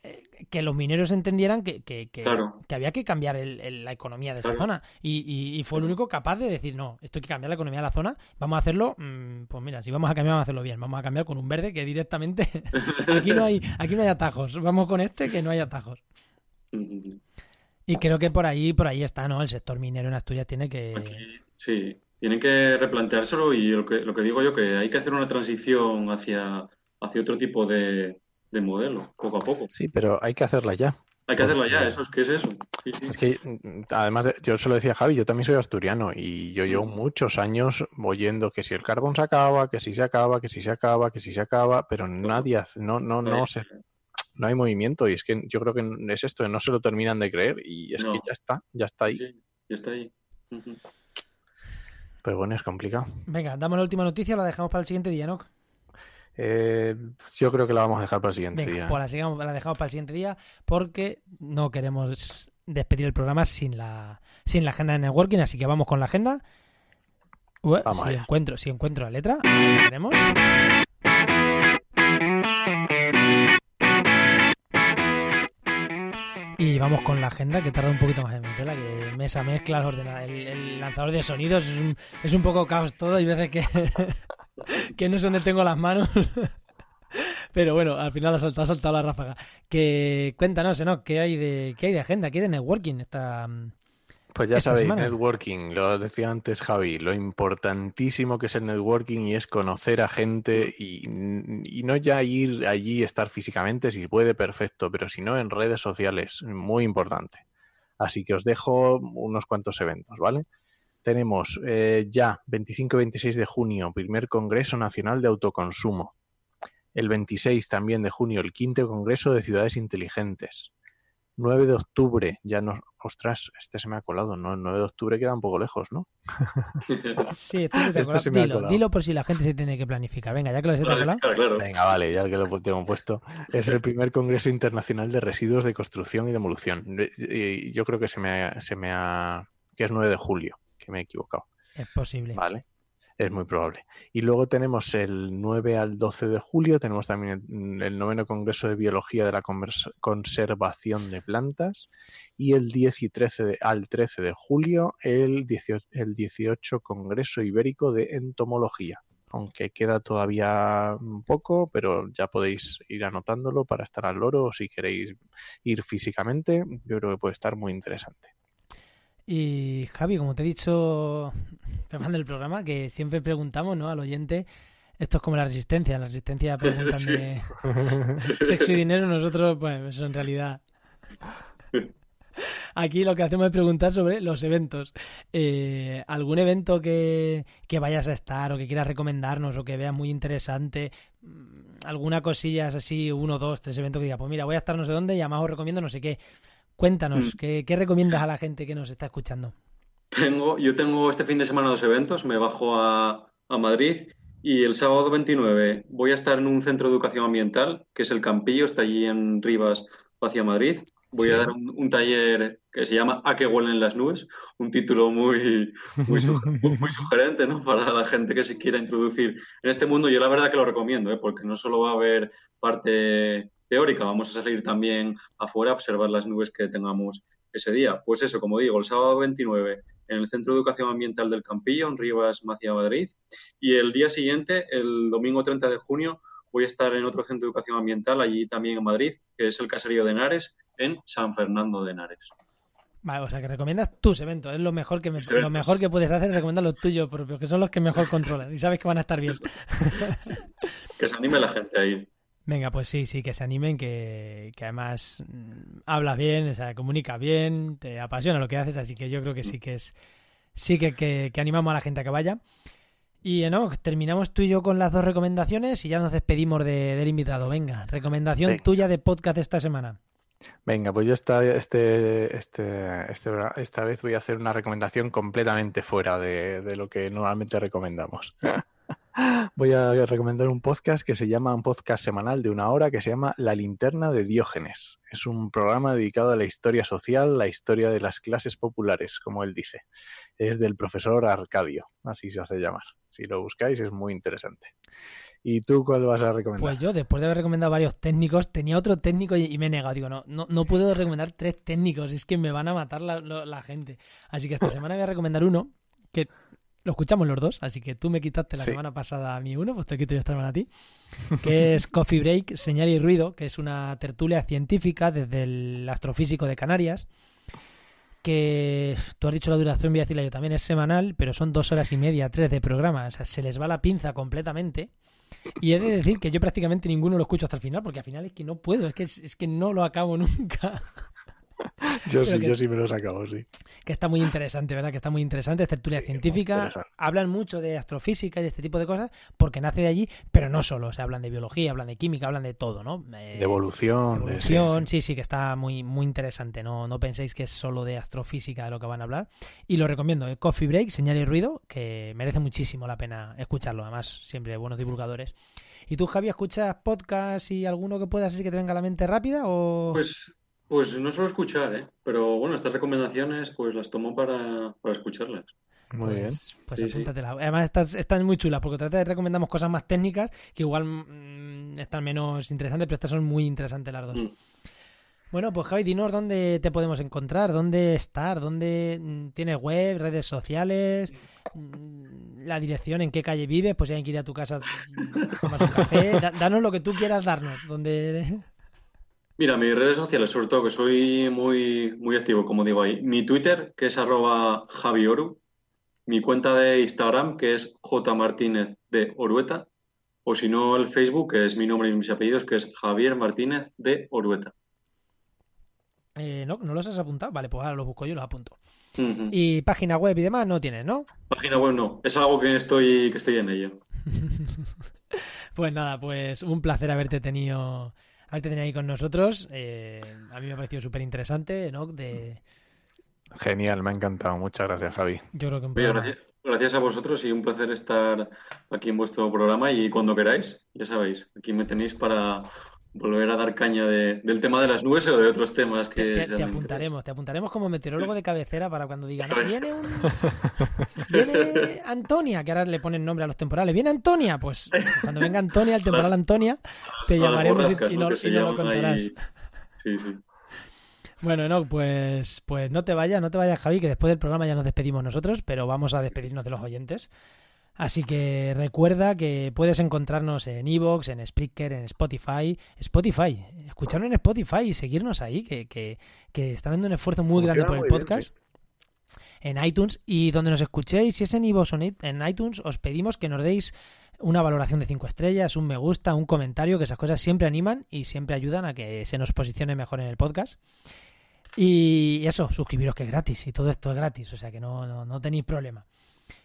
eh, que los mineros entendieran que, que, que- Claro. que había que cambiar el- el- la economía de esa zona. Y, y- y fue el único capaz de decir, no, esto hay que cambiar la economía de la zona, vamos a hacerlo, mm, pues mira, si vamos a cambiar, vamos a hacerlo bien, vamos a cambiar con un verde que directamente, aquí no hay, aquí no hay atajos, vamos con este que no hay atajos. Y creo que por ahí, por ahí está, ¿no? El sector minero en Asturias tiene que... Aquí, sí, tienen que replanteárselo y lo que, lo que digo yo, que hay que hacer una transición hacia, hacia otro tipo de, de modelo, poco a poco. Sí, pero hay que hacerla ya. Hay que hacerla ya, eso es que es eso. Sí, sí. Es que, mm, además, de- yo se lo decía a Javi, yo también soy asturiano y yo llevo Mm. muchos años oyendo que si el carbón se acaba, que si se acaba, que si se acaba, que si se acaba, pero nadie, hace- no, no, no, se, no hay movimiento y es que yo creo que es esto, no se lo terminan de creer y es No. que ya está, ya está ahí. Sí, ya está ahí. Ujú. Pero bueno, es complicado. Venga, damos la última noticia o la dejamos para el siguiente día, ¿no? Eh, yo creo que la vamos a dejar para el siguiente Venga, día. pues la, sigamos- la dejamos para el siguiente día porque no queremos despedir el programa sin la, sin la agenda de networking, así que vamos con la agenda. Vamos si allá. encuentro, si encuentro la letra, la tenemos. Y vamos con la agenda, que tarda un poquito más en meterla, que mesa mezclas, ordenada. El, el lanzador de sonidos es un, es un poco caos todo. Hay veces que, que no sé dónde tengo las manos. Pero bueno, al final ha saltado, ha saltado la ráfaga. Que cuéntanos, ¿no? ¿Qué hay de, qué hay de agenda? ¿Qué hay de networking esta, Pues ya sabéis, semana? networking, lo decía antes Javi, lo importantísimo que es el networking y es conocer a gente y, y no ya ir allí, estar físicamente, si puede, perfecto, pero si no, en redes sociales, muy importante. Así que os dejo unos cuantos eventos, ¿vale? Tenemos eh, ya 25 y 26 de junio, primer Congreso Nacional de Autoconsumo. El 26 también de junio, el quinto Congreso de Ciudades Inteligentes. 9 de octubre, ya no. Ostras, este se me ha colado, ¿no? El 9 de octubre queda un poco lejos, ¿no? Sí, esto se te Este acuerda. se me ha dilo, colado. dilo por si la gente se tiene que planificar. Venga, ya que lo se te ha colado. Claro, claro. Venga, vale, ya que lo tengo puesto. Es el primer Congreso Internacional de Residuos de Construcción y Demolición. Y Yo creo que se me, ha, se me ha. que es 9 de julio, que me he equivocado. Es posible. Vale, es muy probable. Y luego tenemos el 9 al 12 de julio, tenemos también el, noveno Congreso de Biología de la Conservación de Plantas y el 10 y 13 de- al 13 de julio el 18, el 18 Congreso Ibérico de Entomología. Aunque queda todavía un poco, pero ya podéis ir anotándolo para estar al loro o si queréis ir físicamente, yo creo que puede estar muy interesante. Y Javi, como te he dicho preparando el programa, que siempre preguntamos ¿no? al oyente, esto es como la resistencia, la resistencia preguntan Sí. de sexo y dinero, nosotros, bueno, eso en realidad... Aquí lo que hacemos es preguntar sobre los eventos. Eh, ¿Algún evento que, que vayas a estar o que quieras recomendarnos o que veas muy interesante? Mm, ¿Alguna cosilla así, uno, dos, tres eventos que diga, pues mira, voy a estar no sé dónde y además os recomiendo no sé qué? Cuéntanos, Mm. ¿qué, qué recomiendas a la gente que nos está escuchando? Tengo, yo tengo este fin de semana dos eventos, me bajo a, a Madrid y el sábado 29 voy a estar en un centro de educación ambiental, que es el Campillo, está allí en Rivas, hacia Madrid. Voy Sí. a dar un, un taller que se llama A que huelen las nubes, un título muy, muy- muy sugerente ¿no? para la gente que se quiera introducir en este mundo. Yo la verdad que lo recomiendo, ¿eh? porque no solo va a haber parte teórica, vamos a salir también afuera a observar las nubes que tengamos ese día. Pues eso, como digo, el sábado 29 en el Centro de Educación Ambiental del Campillo, en Rivas, Macia, Madrid. Y el día siguiente, el domingo 30 de junio, voy a estar en otro centro de educación ambiental, allí también en Madrid, que es el Caserío de Henares, en San Fernando de Henares. Vale, o sea que recomiendas tus eventos, es lo mejor que me- lo mejor que puedes hacer es recomendar los tuyos propios, que son los que mejor controlas y sabes que van a estar bien. Que se anime la gente a ir. Venga, pues sí, sí, que se animen, que, que además mm, hablas bien, o sea, comunicas bien, te apasiona lo que haces, así que yo creo que sí que es sí que, que- que animamos a la gente a que vaya. Y no, terminamos tú y yo con las dos recomendaciones y ya nos despedimos de- del invitado. Venga, recomendación Venga. tuya de podcast esta semana. Venga, pues yo esta, este, este, este- esta vez voy a hacer una recomendación completamente fuera de, de lo que normalmente recomendamos. Voy a recomendar un podcast que se llama, un podcast semanal de una hora que se llama La linterna de Diógenes. Es un programa dedicado a la historia social, la historia de las clases populares, como él dice. Es del profesor Arcadio, así se hace llamar. Si lo buscáis es muy interesante. ¿Y tú cuál vas a recomendar? Pues yo, después de haber recomendado varios técnicos, tenía otro técnico y, me he negado. Digo, no, no, no puedo recomendar tres técnicos, es que me van a matar la, la gente. Así que esta semana voy a recomendar uno que lo escuchamos los dos, así que tú me quitaste la Sí. semana pasada a mí uno, pues te quito yo esta semana a ti. Que es Coffee Break, Señal y Ruido, que es una tertulia científica desde el astrofísico de Canarias. Que tú has dicho la duración, voy a decirla yo también, es semanal, pero son dos horas y media, tres de programa. O sea, se les va la pinza completamente. Y he de decir que yo prácticamente ninguno lo escucho hasta el final, porque al final es que no puedo, es que, es que no lo acabo nunca. yo sí, que- yo sí me lo sacabo, sí. Que está muy interesante, ¿verdad? Que está muy interesante, es tertulia Sí, científica. Hablan mucho de astrofísica y de este tipo de cosas, porque nace de allí, pero no solo. O sea, hablan de biología, hablan de química, hablan de todo, ¿no? Eh, De evolución. de- sí, evolución, sí. sí, sí, que está muy, muy interesante. No, no penséis que es solo de astrofísica de lo que van a hablar. Y lo recomiendo, eh, Coffee Break, Señal y Ruido, que merece muchísimo la pena escucharlo. Además, siempre buenos divulgadores. ¿Y tú, Javi, escuchas podcast y alguno que puedas así que te venga a la mente rápida? O... Pues, pues no suelo escuchar, ¿eh? Pero bueno, estas recomendaciones pues las tomo para, para escucharlas. Muy bien. Pues, pues Sí, sí. apúntatela. Además, estas están muy chulas porque otra vez recomendamos cosas más técnicas que igual mm, están menos interesantes, pero estas son muy interesantes las dos. Mm. Bueno, pues Javi, dinos dónde te podemos encontrar, dónde estar, dónde mm, tienes web, redes sociales, mm, la dirección, en qué calle vives, pues ya hay que ir a tu casa, tomas un café, Da- danos lo que tú quieras darnos, donde Mira, mis redes sociales, sobre todo, que soy muy, muy activo, como digo ahí. Mi Twitter, que es arroba javioru. Mi cuenta de Instagram, que es jmartínez de Orueta. O si no, el Facebook, que es mi nombre y mis apellidos, que es Javier Martínez de Orueta. Eh, ¿no? ¿No los has apuntado? Vale, pues ahora los busco yo y los apunto. Y página web y demás no tienes, ¿no? Página web no, es algo que estoy, que estoy en ello. Pues nada, pues un placer haberte tenido, haberte tenido ahí con nosotros. Eh, a mí me ha parecido súper interesante, ¿no? De, Genial, me ha encantado. Muchas gracias, Javi. yo creo que un programa- gracias, gracias a vosotros y un placer estar aquí en vuestro programa y cuando queráis, ya sabéis, aquí me tenéis para volver a dar caña de- del tema de las nubes o de otros temas que Te, te- apuntaremos, te apuntaremos como meteorólogo de cabecera para cuando digan, "Ah, viene un viene Antonia, que ahora le ponen nombre a los temporales, viene Antonia, pues cuando venga Antonia, el temporal Antonia, te llamaremos y- y, ¿no? y lo ahí. contarás. Sí, sí. Bueno, no, pues, pues no te vayas, no te vayas, Javi, que después del programa ya nos despedimos nosotros, pero vamos a despedirnos de los oyentes. Así que recuerda que puedes encontrarnos en Evox, en Spreaker, en Spotify. Spotify, escucharnos en Spotify y seguirnos ahí, que, que, que están haciendo un esfuerzo muy grande por el bien, podcast. En iTunes y donde nos escuchéis, si es en Evox o en it- en iTunes, os pedimos que nos deis una valoración de 5 estrellas, un me gusta, un comentario, que esas cosas siempre animan y siempre ayudan a que se nos posicione mejor en el podcast. Y eso, suscribiros que es gratis y todo esto es gratis, o sea que no, no, no tenéis problema.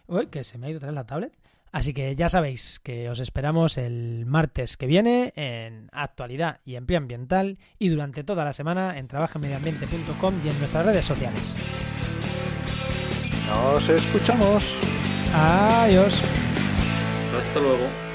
Uy, que se me ha ido vez la tablet. Así que ya sabéis que os esperamos el martes que viene en Actualidad y Empleo Ambiental y durante toda la semana en trabajemediambiente.com y en nuestras redes sociales. Nos escuchamos. Adiós. Hasta luego.